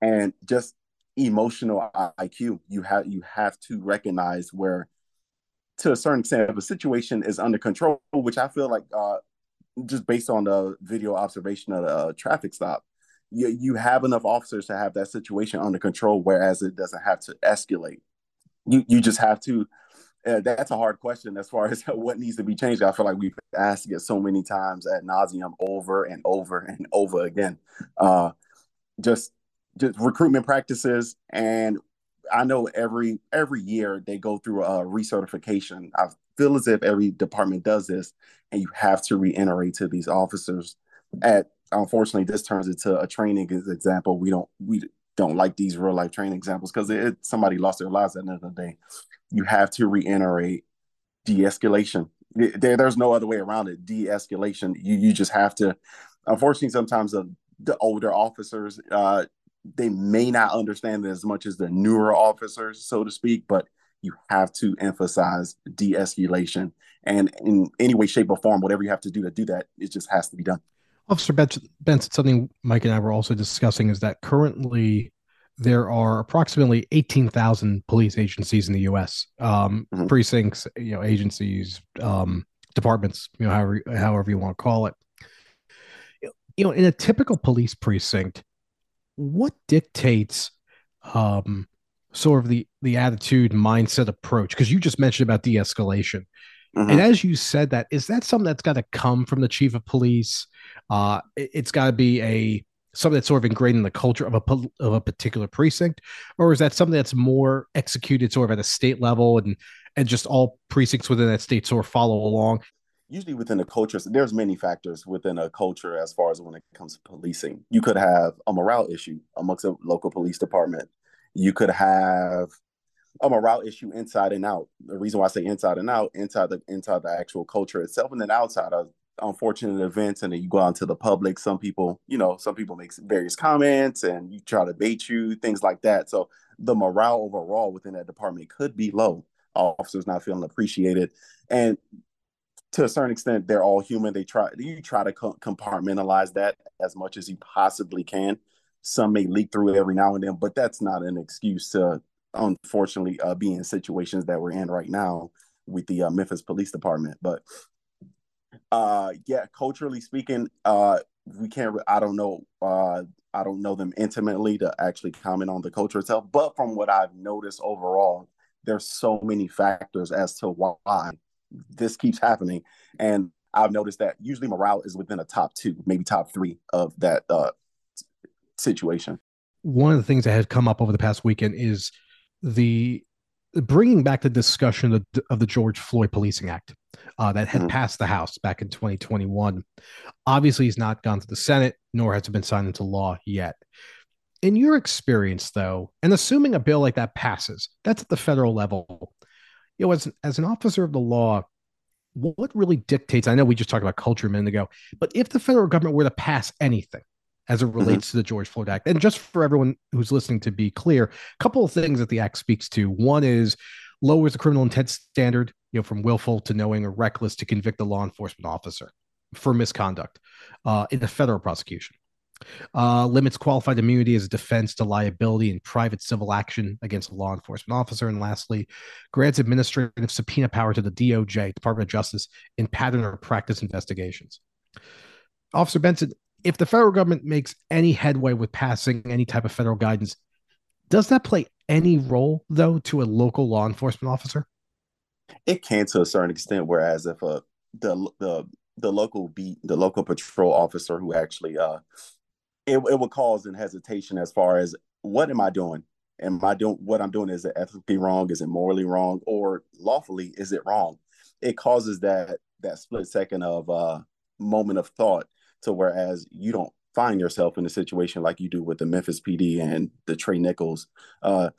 and just emotional iq you have you have to recognize where to a certain extent if a situation is under control which i feel like uh just based on the video observation of the traffic stop you, you have enough officers to have that situation under control, whereas it doesn't have to escalate. You you just have to. Uh, that's a hard question as far [laughs] as what needs to be changed. I feel like we've asked it so many times at nauseum, over and over and over again. Uh, just just recruitment practices, and I know every every year they go through a recertification. I feel as if every department does this, and you have to reiterate to these officers at unfortunately this turns into a training example. We don't we don't like these real life training examples because somebody lost their lives at the end of the day. You have to reiterate de-escalation. There, there's no other way around it. De-escalation. You you just have to. Unfortunately, sometimes the the older officers uh, they may not understand it as much as the newer officers, so to speak, but you have to emphasize de-escalation and in any way shape or form whatever you have to do to do that it just has to be done Officer Benson, something Mike and I were also discussing is that currently there are approximately 18,000 police agencies in the U.S. Um, mm-hmm. Precincts, you know, agencies, um, departments, you know, however, however you want to call it. You know, in a typical police precinct, what dictates um, sort of the the attitude, mindset, approach? Because you just mentioned about de-escalation. Mm-hmm. And as you said that, is that something that's got to come from the chief of police? Uh, it, has got to be a something that's sort of ingrained in the culture of a of a particular precinct, or is that something that's more executed sort of at a state level and and just all precincts within that state sort of follow along? Usually within a culture, there's many factors within a culture as far as when it comes to policing. You could have a morale issue amongst a local police department. You could have a morale issue inside and out. The reason why I say inside and out, inside the inside the actual culture itself, and then outside of unfortunate events, and then you go out to the public. Some people, you know, some people make various comments, and you try to bait you, things like that. So the morale overall within that department could be low. Officers not feeling appreciated, and to a certain extent, they're all human. They try you try to compartmentalize that as much as you possibly can. Some may leak through every now and then, but that's not an excuse to unfortunately uh, be in situations that we're in right now with the uh, Memphis Police Department. But Uh, yeah, culturally speaking, uh, we can't. I don't know. Uh, I don't know them intimately to actually comment on the culture itself. But from what I've noticed overall, there's so many factors as to why this keeps happening, and I've noticed that usually morale is within a top two, maybe top three of that uh, situation. One of the things that has come up over the past weekend is the bringing back the discussion of, of the George Floyd Policing Act uh, that had mm-hmm. passed the House back in 2021. Obviously, he's not gone to the Senate, nor has it been signed into law yet. In your experience, though, and assuming a bill like that passes, that's at the federal level. You know, as, as an officer of the law, what really dictates? I know we just talked about culture a minute ago, but if the federal government were to pass anything as it mm-hmm. relates mm-hmm. to the George Floyd Act, and just for everyone who's listening to be clear, a couple of things that the act speaks to. One is lowers the criminal intent standard, you know, from willful to knowing or reckless to convict a law enforcement officer for misconduct uh, in a federal prosecution uh, limits qualified immunity as a defense to liability in private civil action against a law enforcement officer. And lastly, grants administrative subpoena power to the DOJ, Department of Justice, in pattern or practice investigations. Officer Benson, if the federal government makes any headway with passing any type of federal guidance, does that play any role, though, to a local law enforcement officer? It can to a certain extent. Whereas if a the the the local beat the local patrol officer who actually uh it, it would cause an hesitation as far as what am I doing? Am I doing what I'm doing? Is it ethically wrong? Is it morally wrong? Or lawfully, is it wrong? It causes that that split second of uh moment of thought to whereas you don't find yourself in a situation like you do with the Memphis PD and the Tyre Nichols. Uh,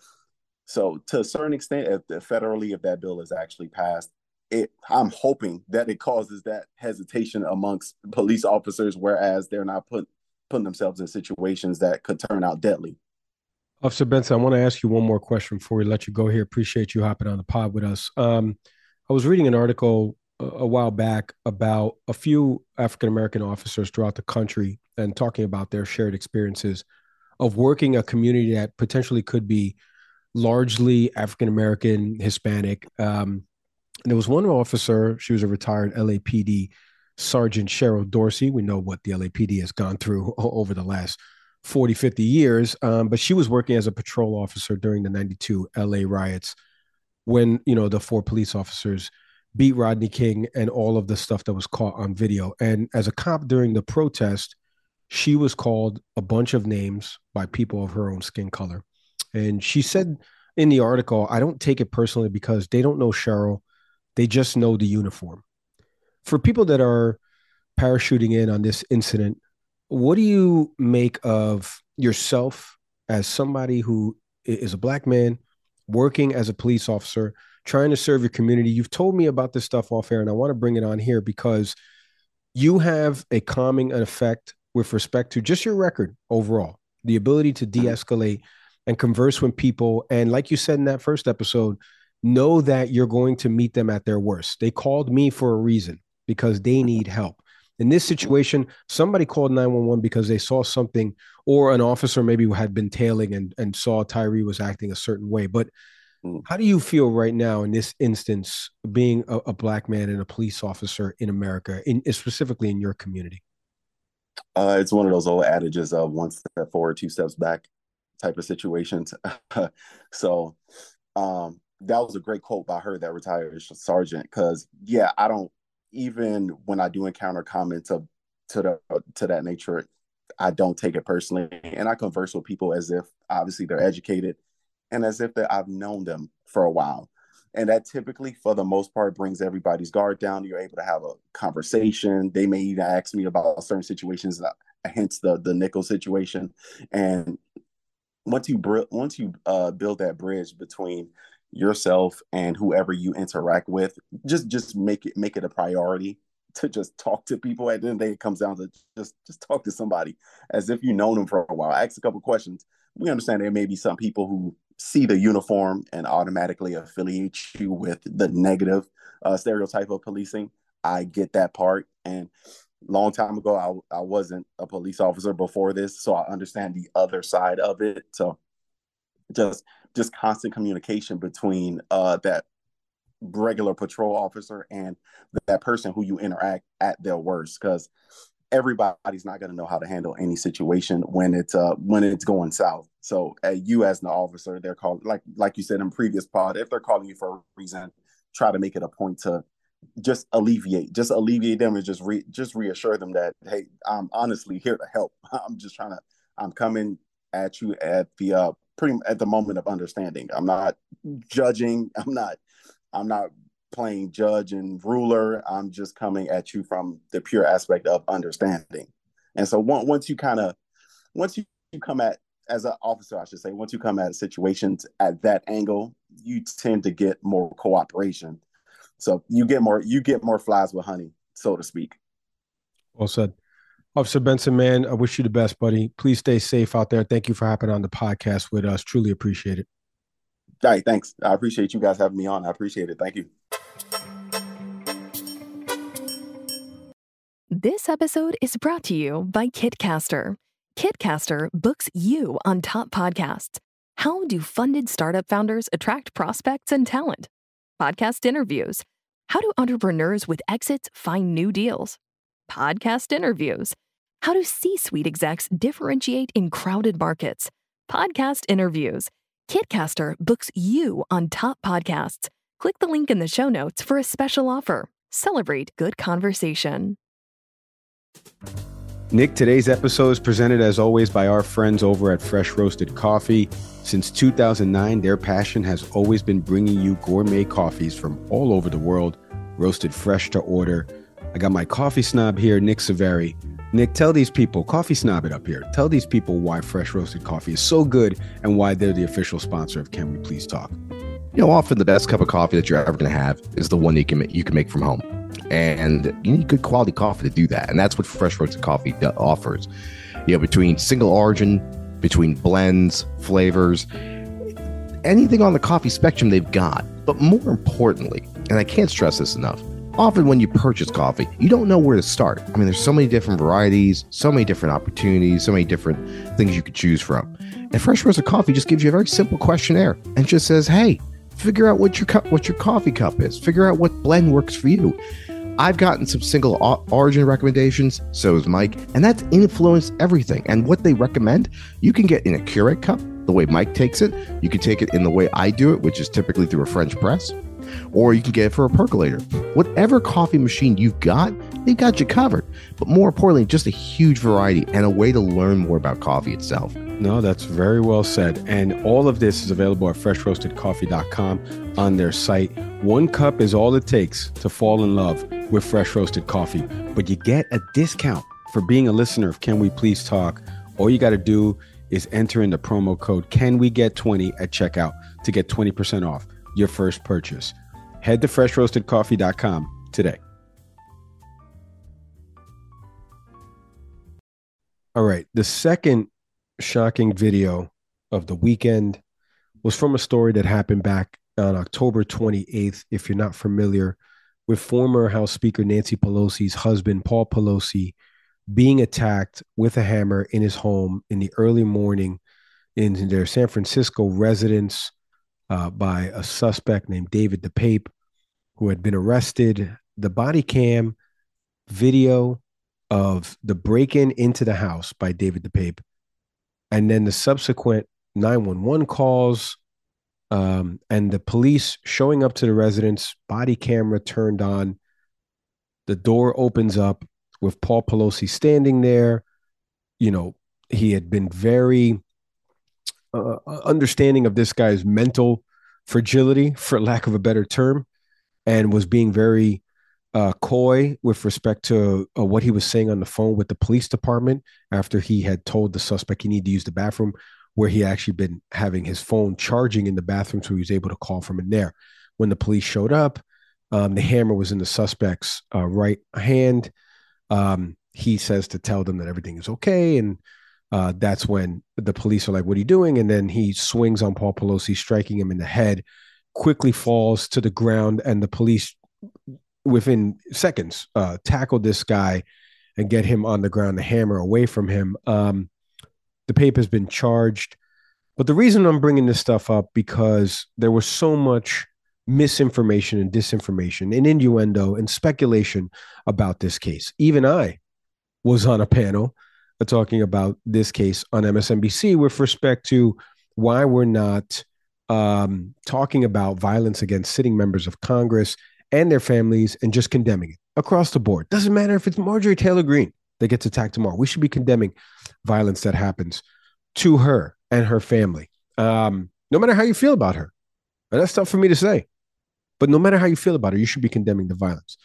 so to a certain extent, if the federally, if that bill is actually passed, it I'm hoping that it causes that hesitation amongst police officers, whereas they're not put putting themselves in situations that could turn out deadly. Officer Benson, I want to ask you one more question before we let you go here. Appreciate you hopping on the pod with us. Um, I was reading an article a, a while back about a few African American officers throughout the country and talking about their shared experiences of working a community that potentially could be largely African American, Hispanic. Um, there was one officer, she was a retired LAPD Sergeant Cheryl Dorsey. We know what the LAPD has gone through [laughs] over the last 40, 50 years. Um, but she was working as a patrol officer during the 92 LA riots when, you know, the four police officers beat Rodney King and all of the stuff that was caught on video. And as a cop during the protest, she was called a bunch of names by people of her own skin color. And she said in the article, I don't take it personally because they don't know Cheryl. They just know the uniform for people that are parachuting in on this incident, what do you make of yourself as somebody who is a black man working as a police officer, trying to serve your community? You've told me about this stuff off air, and I want to bring it on here because you have a calming effect with respect to just your record overall, the ability to mm-hmm. de escalate and converse with people. And like you said in that first episode, know that you're going to meet them at their worst. They called me for a reason because they need help. In this situation, somebody called 911 because they saw something, or an officer maybe had been tailing and, and saw Tyre was acting a certain way. But mm. how do you feel right now in this instance, being a, a black man and a police officer in America, in specifically in your community? Uh, it's one of those old adages of one step forward, two steps back type of situations. [laughs] so um, that was a great quote by her, that retired sergeant. Because yeah, I don't even when I do encounter comments of to the to that nature, I don't take it personally, and I converse with people as if obviously they're educated, and as if that I've known them for a while, and that typically, for the most part, brings everybody's guard down. You're able to have a conversation. They may even ask me about certain situations, uh, hence the the nickel situation, and once you once you uh, build that bridge between yourself and whoever you interact with just just make it make it a priority [laughs] to just talk to people. At the end of the day it comes down to just just talk to somebody as if you've known them for a while. Ask a couple questions. We understand there may be some people who see the uniform and automatically affiliate you with the negative uh, stereotype of policing. I get that part. And long time ago I, I wasn't a police officer before this so i understand the other side of it. So just just constant communication between uh, that regular patrol officer and that person who you interact at their worst because everybody's not going to know how to handle any situation when it's uh when it's going south. So uh, you as an officer they're called like like you said in previous pod if they're calling you for a reason try to make it a point to just alleviate just alleviate them and just re just reassure them that hey i'm honestly here to help. [laughs] I'm just trying to i'm coming at you at the uh pretty at the moment of understanding. I'm not judging. [laughs] I'm not i'm not playing judge and ruler. I'm just coming at you from the pure aspect of understanding. And so once, you kind of once you, you come at as an officer i should say once you come at situations at that angle you tend to get more cooperation. So you get more you get more flies with honey, so to speak. Well said. Officer Benson, man, I wish you the best, buddy. Please stay safe out there. Thank you for hopping on the podcast with us. Truly appreciate it. All right, thanks. I appreciate you guys having me on. I appreciate it. Thank you. This episode is brought to you by Kitcaster. Kitcaster books you on top podcasts. How do funded startup founders attract prospects and talent? Podcast interviews how do entrepreneurs with exits find new deals? Podcast interviews. How do C suite execs differentiate in crowded markets? Podcast interviews. Kitcaster books you on top podcasts. Click the link in the show notes for a special offer. Celebrate good conversation. Nick, today's episode is presented as always by our friends over at Fresh Roasted Coffee. Since 2009, their passion has always been bringing you gourmet coffees from all over the world roasted fresh to order. I got my coffee snob here, Nick Saveri. Nick, tell these people, coffee snob it up here. Tell these people why fresh roasted coffee is so good and why they're the official sponsor of Can We Please Talk. You know, often the best cup of coffee that you're ever going to have is the one you can make, you can make from home, and you need good quality coffee to do that. And that's what fresh roasted coffee offers. You know, between single origin, between blends, flavors, anything on the coffee spectrum they've got. But more importantly, and I can't stress this enough. Often, when you purchase coffee, you don't know where to start. I mean, there's so many different varieties, so many different opportunities, so many different things you could choose from. And Fresh Roasted Coffee just gives you a very simple questionnaire and just says, "Hey, figure out what your cup, what your coffee cup is. Figure out what blend works for you." I've gotten some single origin recommendations, so has Mike, and that's influenced everything. And what they recommend, you can get in a Keurig cup, the way Mike takes it. You can take it in the way I do it, which is typically through a French press or you can get it for a percolator. Whatever coffee machine you've got, they've got you covered. But more importantly, just a huge variety and a way to learn more about coffee itself. No, that's very well said. And all of this is available at freshroastedcoffee.com on their site. One cup is all it takes to fall in love with fresh roasted coffee, but you get a discount for being a listener of Can We Please Talk. All you got to do is enter in the promo code Can We Get 20 at checkout to get 20% off your first purchase. Head to freshroastedcoffee.com today. All right. The second shocking video of the weekend was from a story that happened back on October 28th. If you're not familiar with former House Speaker Nancy Pelosi's husband, Paul Pelosi, being attacked with a hammer in his home in the early morning in their San Francisco residence uh, by a suspect named David DePape, who had been arrested. The body cam video of the break in into the house by David DePape, and then the subsequent 911 calls um, and the police showing up to the residence, body camera turned on. The door opens up with Paul Pelosi standing there. You know, he had been very uh, uh, understanding of this guy's mental fragility, for lack of a better term, and was being very uh, coy with respect to uh, what he was saying on the phone with the police department after he had told the suspect he needed to use the bathroom, where he actually been having his phone charging in the bathroom, so he was able to call from in there. When the police showed up, um, the hammer was in the suspect's uh, right hand. Um, he says to tell them that everything is okay, and uh, that's when the police are like, "What are you doing?" And then he swings on Paul Pelosi, striking him in the head. Quickly falls to the ground, and the police, within seconds, uh, tackle this guy and get him on the ground. The hammer away from him. Um, DePape has been charged, but the reason I'm bringing this stuff up because there was so much misinformation and disinformation and innuendo and speculation about this case. Even I was on a panel talking about this case on MSNBC with respect to why we're not um, talking about violence against sitting members of Congress and their families and just condemning it across the board. Doesn't matter if it's Marjorie Taylor Greene that gets attacked tomorrow. We should be condemning violence that happens to her and her family, um, no matter how you feel about her. And that's tough for me to say. But no matter how you feel about her, you should be condemning the violence.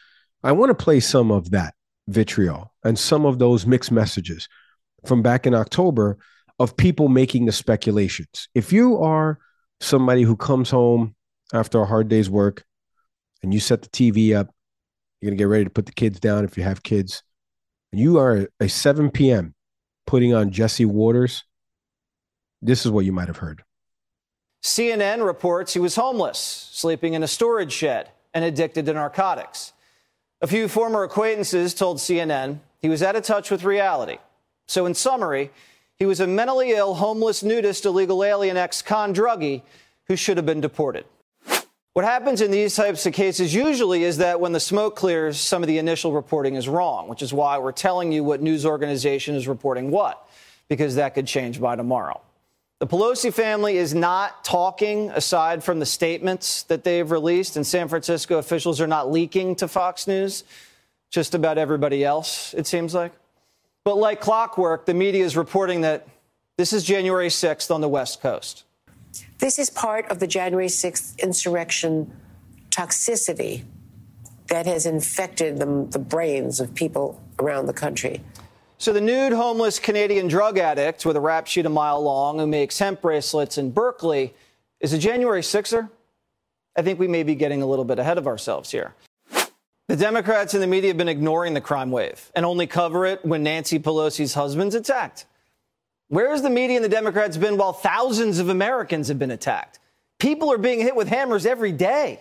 I want to play some of that vitriol and some of those mixed messages from back in October of people making the speculations. If you are somebody who comes home after a hard day's work and you set the TV up, you're going to get ready to put the kids down if you have kids, and you are a 7 p.m. putting on Jesse Watters, this is what you might have heard. CNN reports he was homeless, sleeping in a storage shed, and addicted to narcotics. A few former acquaintances told CNN he was out of touch with reality. So, in summary, he was a mentally ill, homeless, nudist, illegal alien ex con druggie who should have been deported. What happens in these types of cases usually is that when the smoke clears, some of the initial reporting is wrong, which is why we're telling you what news organization is reporting what, because that could change by tomorrow. The Pelosi family is not talking aside from the statements that they've released, and San Francisco officials are not leaking to Fox News, just about everybody else, it seems like. But like clockwork, the media is reporting that this is January 6th on the West Coast. This is part of the January 6th insurrection toxicity that has infected the, the brains of people around the country. So, the nude homeless Canadian drug addict with a rap sheet a mile long who makes hemp bracelets in Berkeley is a January 6er? I think we may be getting a little bit ahead of ourselves here. The Democrats and the media have been ignoring the crime wave and only cover it when Nancy Pelosi's husband's attacked. Where has the media and the Democrats been while thousands of Americans have been attacked? People are being hit with hammers every day.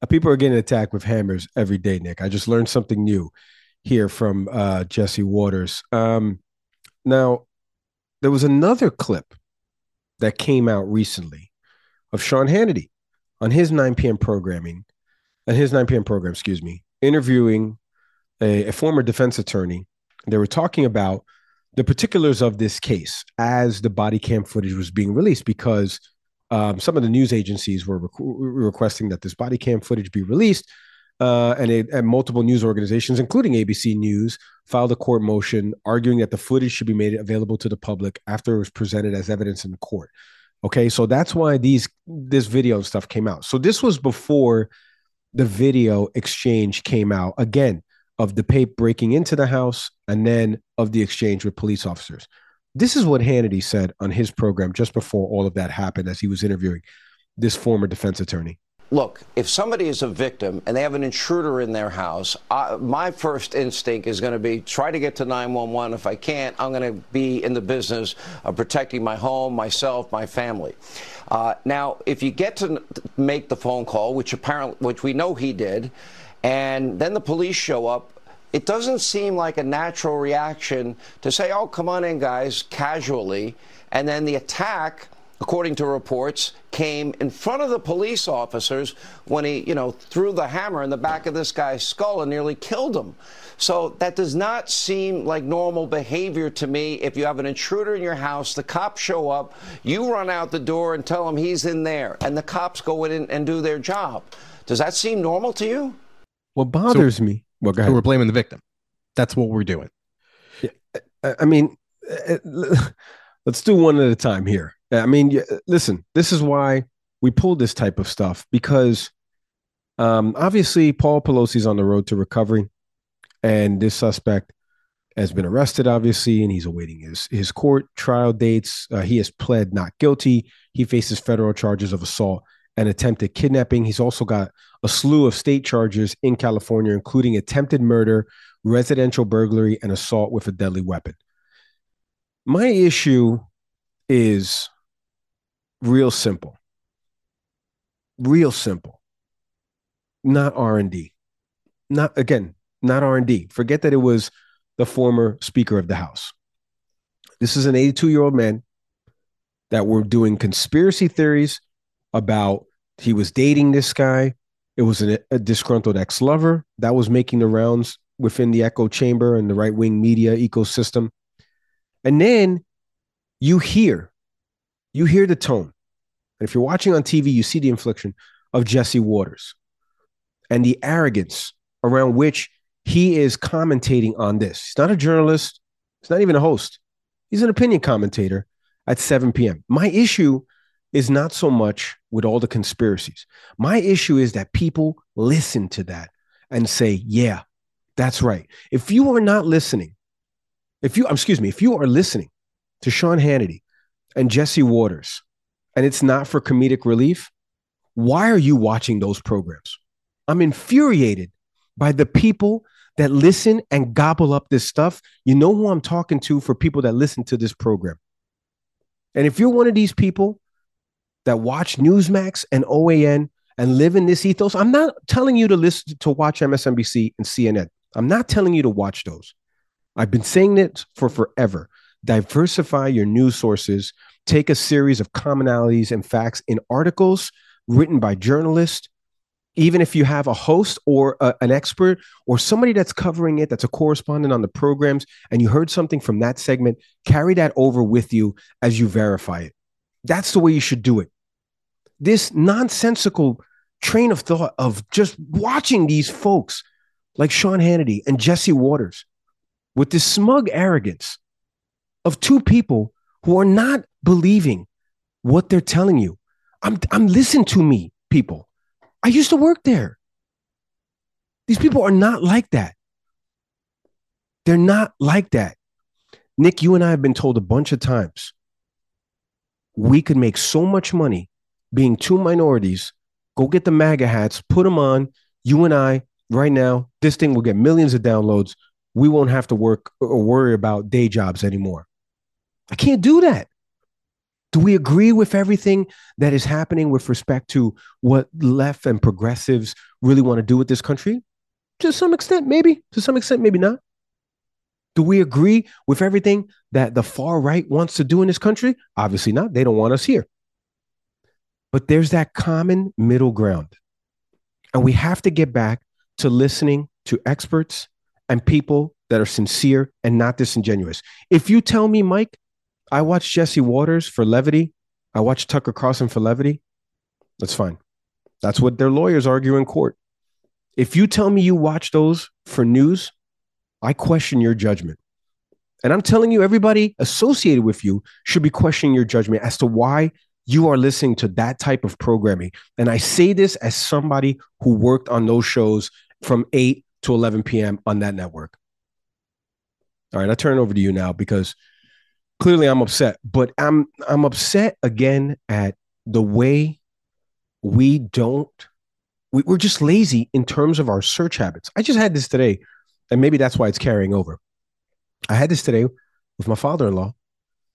Uh, people are getting attacked with hammers every day, Nick. I just learned something new here from uh, Jesse Watters. Um, now, there was another clip that came out recently of Sean Hannity on his 9 p.m. programming, on his 9 p.m. program, excuse me, interviewing a, a former defense attorney. They were talking about the particulars of this case as the body cam footage was being released because um, some of the news agencies were requesting that this body cam footage be released. Uh, and, it, and, multiple news organizations, including ABC News, filed a court motion arguing that the footage should be made available to the public after it was presented as evidence in the court. Okay, so that's why these this video stuff came out. So this was before the video exchange came out again of DePape breaking into the house and then of the exchange with police officers. This is what Hannity said on his program just before all of that happened as he was interviewing this former defense attorney. Look, if somebody is a victim and they have an intruder in their house, I, my first instinct is going to be try to get to 911. If I can't, I'm going to be in the business of protecting my home, myself, my family. Uh, now, if you get to make the phone call, which apparently, which we know he did, and then the police show up, it doesn't seem like a natural reaction to say, "Oh, come on in, guys," casually, and then the attack according to reports, came in front of the police officers when he, you know, threw the hammer in the back of this guy's skull and nearly killed him. So that does not seem like normal behavior to me. If you have an intruder in your house, the cops show up, you run out the door and tell him he's in there, and the cops go in and do their job. Does that seem normal to you? What bothers so, me? Well, go ahead. So we're blaming the victim. That's what we're doing. Yeah, I mean, [laughs] let's do one at a time here. I mean, listen, this is why we pull this type of stuff because um, obviously Paul Pelosi's on the road to recovery, and this suspect has been arrested, obviously, and he's awaiting his his court trial dates. Uh, he has pled not guilty. He faces federal charges of assault and attempted kidnapping. He's also got a slew of state charges in California, including attempted murder, residential burglary, and assault with a deadly weapon. My issue is real simple. Real simple. Not R&D. Not again, not R&D. Forget that it was the former speaker of the house. This is an 82-year-old man that were doing conspiracy theories about He was dating this guy. It was a, a disgruntled ex lover that was making the rounds within the echo chamber and the right wing media ecosystem. And then you hear, you hear the tone. And if you're watching on TV, you see the infliction of Jesse Watters and the arrogance around which he is commentating on this. He's not a journalist, he's not even a host. He's an opinion commentator at 7 p.m. My issue is not so much with all the conspiracies. My issue is that people listen to that and say, yeah, that's right. If you are not listening, if you, excuse me, if you are listening to Sean Hannity and Jesse Watters, and it's not for comedic relief, why are you watching those programs? I'm infuriated by the people that listen and gobble up this stuff. You know who I'm talking to for people that listen to this program. And if you're one of these people that watch Newsmax and OAN and live in this ethos, I'm not telling you to listen to watch MSNBC and CNN. I'm not telling you to watch those. I've been saying it for forever. Diversify your news sources. Take a series of commonalities and facts in articles written by journalists even if you have a host or a, an expert or somebody that's covering it that's a correspondent on the programs and you heard something from that segment carry that over with you as you verify it that's the way you should do it this nonsensical train of thought of just watching these folks like Sean Hannity and Jesse Watters with this smug arrogance of two people who are not believing what they're telling you. I'm, I'm listen to me, people. I used to work there. These people are not like that. They're not like that. Nick, you and I have been told a bunch of times we could make so much money being two minorities. Go get the MAGA hats, put them on. You and I, right now, this thing will get millions of downloads. We won't have to work or worry about day jobs anymore. I can't do that. Do we agree with everything that is happening with respect to what left and progressives really want to do with this country? To some extent, maybe. To some extent, maybe not. Do we agree with everything that the far right wants to do in this country? Obviously not. They don't want us here. But there's that common middle ground. And we have to get back to listening to experts and people that are sincere and not disingenuous. If you tell me, Mike, I watch Jesse Watters for levity. I watch Tucker Carlson for levity. That's fine. That's what their lawyers argue in court. If you tell me you watch those for news, I question your judgment. And I'm telling you, everybody associated with you should be questioning your judgment as to why you are listening to that type of programming. And I say this as somebody who worked on those shows from 8 to 11 p.m. on that network. All right, I turn it over to you now because clearly I'm upset, but I'm I'm upset again at the way we don't we, we're just lazy in terms of our search habits. I just had this today, and maybe that's why it's carrying over. I had this today with my father-in-law,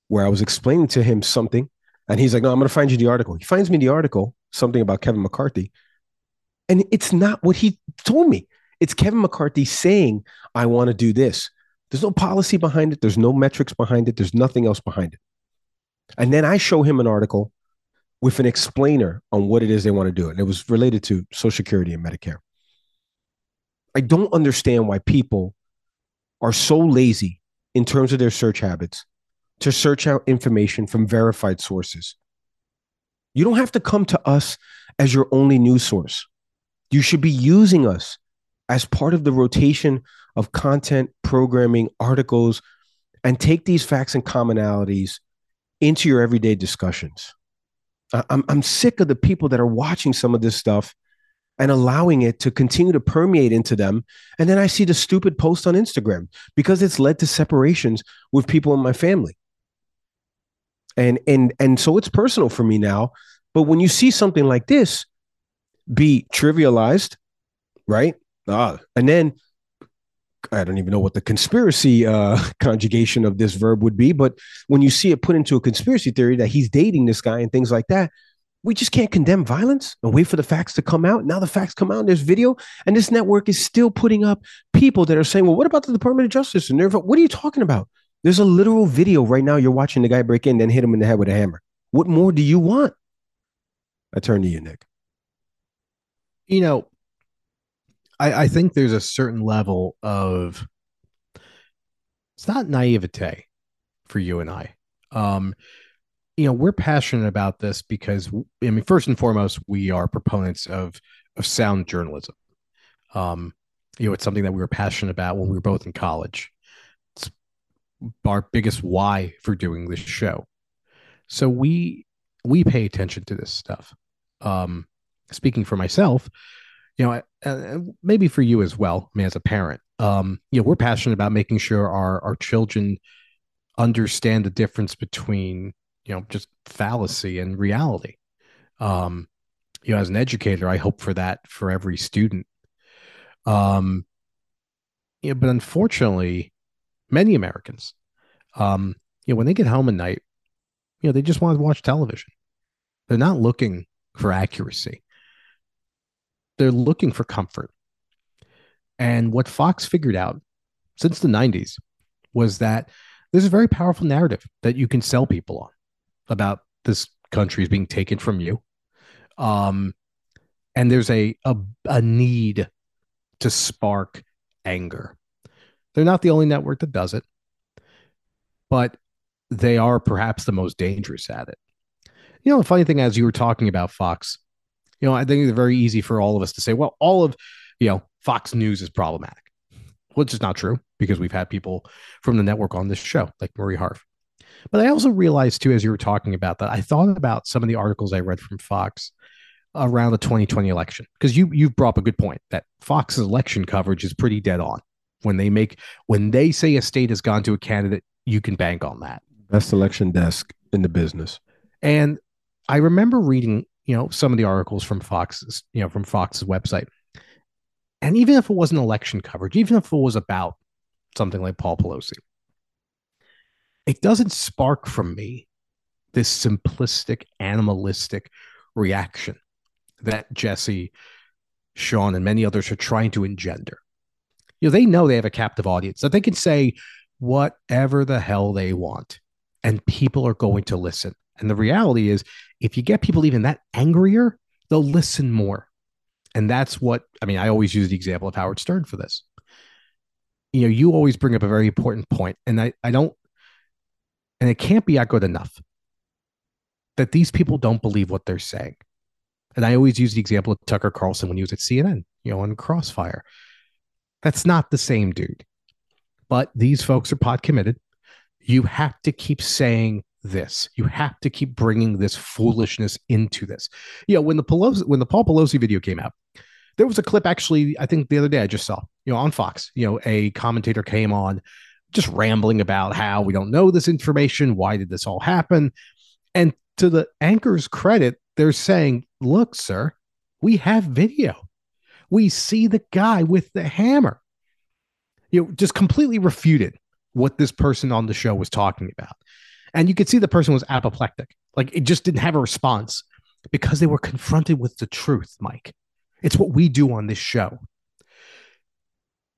where I was explaining to him something, and he's like, "No, I'm going to find you the article." He finds me the article, something about Kevin McCarthy, and it's not what he told me. It's Kevin McCarthy saying, "I want to do this." There's no policy behind it. There's no metrics behind it. There's nothing else behind it. And then I show him an article with an explainer on what it is they want to do. And it was related to Social Security and Medicare. I don't understand why people are so lazy in terms of their search habits to search out information from verified sources. You don't have to come to us as your only news source. You should be using us as part of the rotation of content, programming, articles, and take these facts and commonalities into your everyday discussions. I'm, I'm sick of the people that are watching some of this stuff and allowing it to continue to permeate into them. And then I see the stupid post on Instagram because it's led to separations with people in my family. And and and so it's personal for me now. But when you see something like this be trivialized, right? Ah, and then I don't even know what the conspiracy uh, [laughs] conjugation of this verb would be, but when you see it put into a conspiracy theory that he's dating this guy and things like that, we just can't condemn violence and wait for the facts to come out. Now the facts come out, and there's video, and this network is still putting up people that are saying, "Well, what about the Department of Justice?" And they're, what are you talking about? There's a literal video right now. You're watching the guy break in, then hit him in the head with a hammer. What more do you want? I turn to you, Nick. You know, I, I think there's a certain level of it's not naivete for you and I. Um, you know, we're passionate about this because I mean, first and foremost, we are proponents of of sound journalism. Um, you know, it's something that we were passionate about when we were both in college. It's our biggest why for doing this show. So we we pay attention to this stuff. Um, speaking for myself, you know, uh, maybe for you as well. I mean, as a parent, um, you know, we're passionate about making sure our our children understand the difference between you know just fallacy and reality. Um, you know, as an educator, I hope for that for every student. Um, yeah, but unfortunately, many Americans, um, you know, when they get home at night, you know, they just want to watch television. They're not looking for accuracy. They're looking for comfort. And what Fox figured out since the 90s was that there's a very powerful narrative that you can sell people on about this country is being taken from you. Um, and there's a, a, a need to spark anger. They're not the only network that does it, but they are perhaps the most dangerous at it. You know, the funny thing, as you were talking about Fox, you know, I think it's very easy for all of us to say, well, all of, you know, Fox News is problematic. Which is not true because we've had people from the network on this show, like Marie Harf. But I also realized too, as you were talking about that, I thought about some of the articles I read from Fox around the 2020 election because you you've brought up a good point that Fox's election coverage is pretty dead on. When they make when they say a state has gone to a candidate, you can bank on that. Best election desk in the business. And I remember reading, you know, some of the articles from Fox's, you know, from Fox's website. And even if it wasn't election coverage, even if it was about something like Paul Pelosi, it doesn't spark from me this simplistic, animalistic reaction that Jesse, Sean, and many others are trying to engender. You know, they know they have a captive audience that they can say whatever the hell they want, and people are going to listen. And the reality is, if you get people even that angrier, they'll listen more. And that's what I mean. I always use the example of Howard Stern for this. You know, you always bring up a very important point, and I, I don't, and it can't be echoed enough that these people don't believe what they're saying. And I always use the example of Tucker Carlson when he was at CNN, you know, on Crossfire. That's not the same dude. But these folks are pot committed. You have to keep saying this. You have to keep bringing this foolishness into this. You know, when the Pelosi, when the Paul Pelosi video came out, there was a clip actually, I think the other day I just saw, you know, on Fox, you know, a commentator came on just rambling about how we don't know this information. Why did this all happen? And to the anchor's credit, they're saying, look, sir, we have video. We see the guy with the hammer. You know, just completely refuted what this person on the show was talking about. And you could see the person was apoplectic. Like it just didn't have a response because they were confronted with the truth, Mike. It's what we do on this show.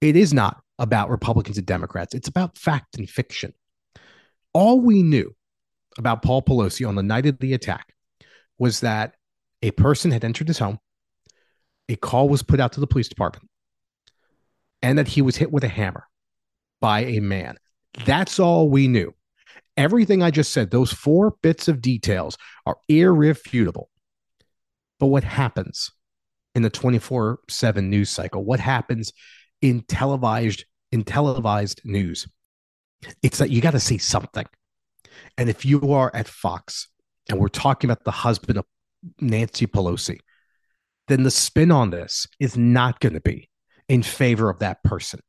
It is not about Republicans and Democrats, it's about fact and fiction. All we knew about Paul Pelosi on the night of the attack was that a person had entered his home, a call was put out to the police department, and that he was hit with a hammer by a man. That's all we knew. Everything I just said, those four bits of details are irrefutable. But what happens in the 24 7 news cycle? What happens in televised in televised news? It's that you got to say something. And if you are at Fox and we're talking about the husband of Nancy Pelosi, then the spin on this is not going to be in favor of that person.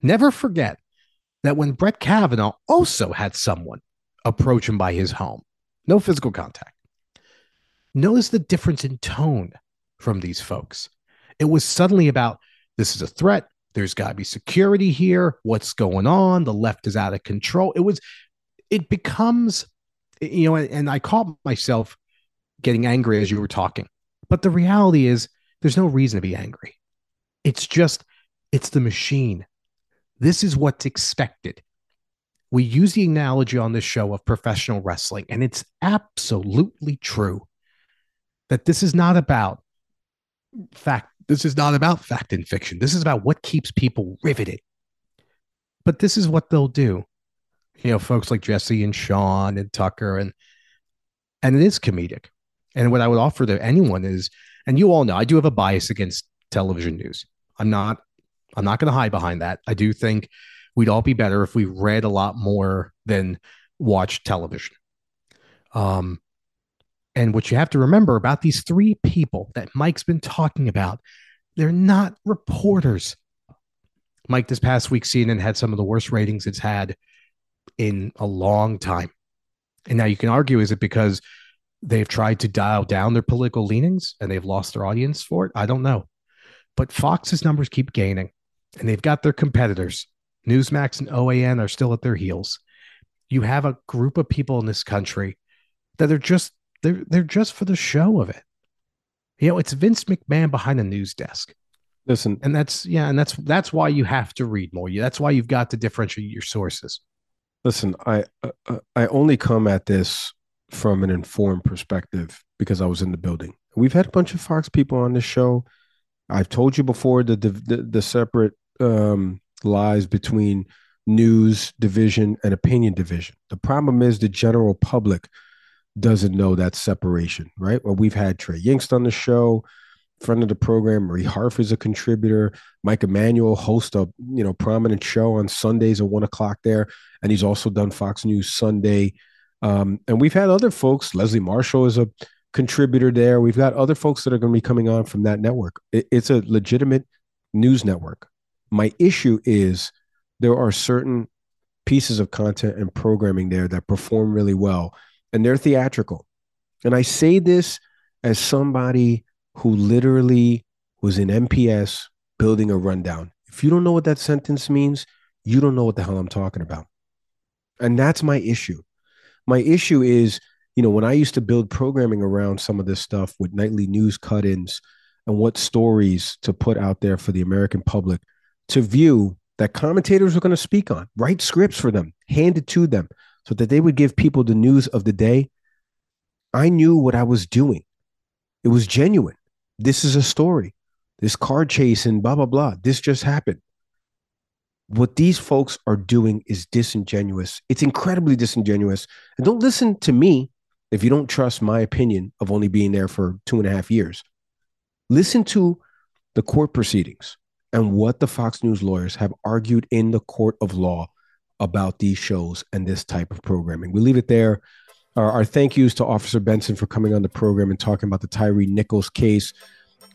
Never forget that when Brett Kavanaugh also had someone approach him by his home, no physical contact. Notice the difference in tone from these folks. It was suddenly about this is a threat. There's got to be security here. What's going on? The left is out of control. It was, it becomes, you know, and I caught myself getting angry as you were talking. But the reality is, there's no reason to be angry. It's just, it's the machine. This is what's expected. We use the analogy on this show of professional wrestling, and it's absolutely true that this is not about fact. This is not about fact and fiction. This is about what keeps people riveted. But this is what they'll do. You know, folks like Jesse and Sean and Tucker and and it is comedic. And what I would offer to anyone is, and you all know, I do have a bias against television news. I'm not, I'm not going to hide behind that. I do think we'd all be better if we read a lot more than watch television. Um, and what you have to remember about these three people that Mike's been talking about, they're not reporters. Mike, this past week, CNN had some of the worst ratings it's had in a long time. And now you can argue, is it because they've tried to dial down their political leanings and they've lost their audience for it? I don't know. But Fox's numbers keep gaining and they've got their competitors. Newsmax and OAN are still at their heels. You have a group of people in this country that are just they're they're just for the show of it. You know, it's Vince McMahon behind a news desk. Listen, and that's yeah, and that's that's why you have to read more. That's why you've got to differentiate your sources. Listen, I uh, I only come at this from an informed perspective because I was in the building. We've had a bunch of Fox people on this show. I've told you before the the, the, the separate um, lies between news division and opinion division. The problem is the general public doesn't know that separation, right? Well, we've had Trey Yingst on the show, friend of the program. Marie Harf is a contributor. Mike Emanuel hosts a you know prominent show on Sundays at one o'clock there, and he's also done Fox News Sunday. Um, and we've had other folks. Leslie Marshall is a contributor there. We've got other folks that are going to be coming on from that network. It, it's a legitimate news network. My issue is there are certain pieces of content and programming there that perform really well and they're theatrical. And I say this as somebody who literally was in ENPS building a rundown. If you don't know what that sentence means, you don't know what the hell I'm talking about. And that's my issue. My issue is, you know, when I used to build programming around some of this stuff with nightly news cut ins and what stories to put out there for the American public to view that commentators were going to speak on, write scripts for them, hand it to them so that they would give people the news of the day. I knew what I was doing. It was genuine. This is a story. This car chase and blah, blah, blah. This just happened. What these folks are doing is disingenuous. It's incredibly disingenuous. And don't listen to me if you don't trust my opinion of only being there for two and a half years. Listen to the court proceedings and what the Fox News lawyers have argued in the court of law about these shows and this type of programming. We leave it there. Our, our thank yous to Officer Benson for coming on the program and talking about the Tyre Nichols case.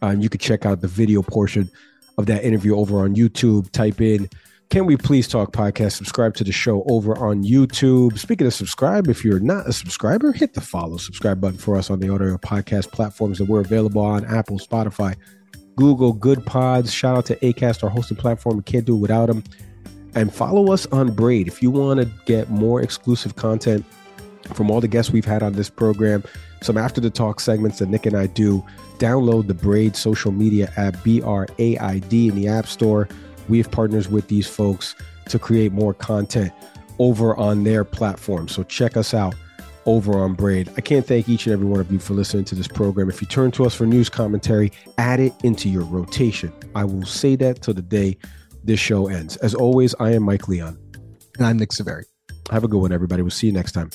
Um, you could check out the video portion of that interview over on YouTube. Type in can We Please Talk podcast? Subscribe to the show over on YouTube. Speaking of subscribe, if you're not a subscriber, hit the follow subscribe button for us on the audio podcast platforms that we're available on Apple, Spotify, Google, Good Pods. Shout out to Acast, our hosting platform. We can't do it without them. And follow us on Braid if you want to get more exclusive content from all the guests we've had on this program, some after the talk segments that Nick and I do. Download the Braid social media app, B R A I D, in the App Store. We have partners with these folks to create more content over on their platform. So check us out over on Braid. I can't thank each and every one of you for listening to this program. If you turn to us for news commentary, add it into your rotation. I will say that till the day this show ends. As always, I am Mike Leon. And I'm Nick Saveri. Have a good one, everybody. We'll see you next time.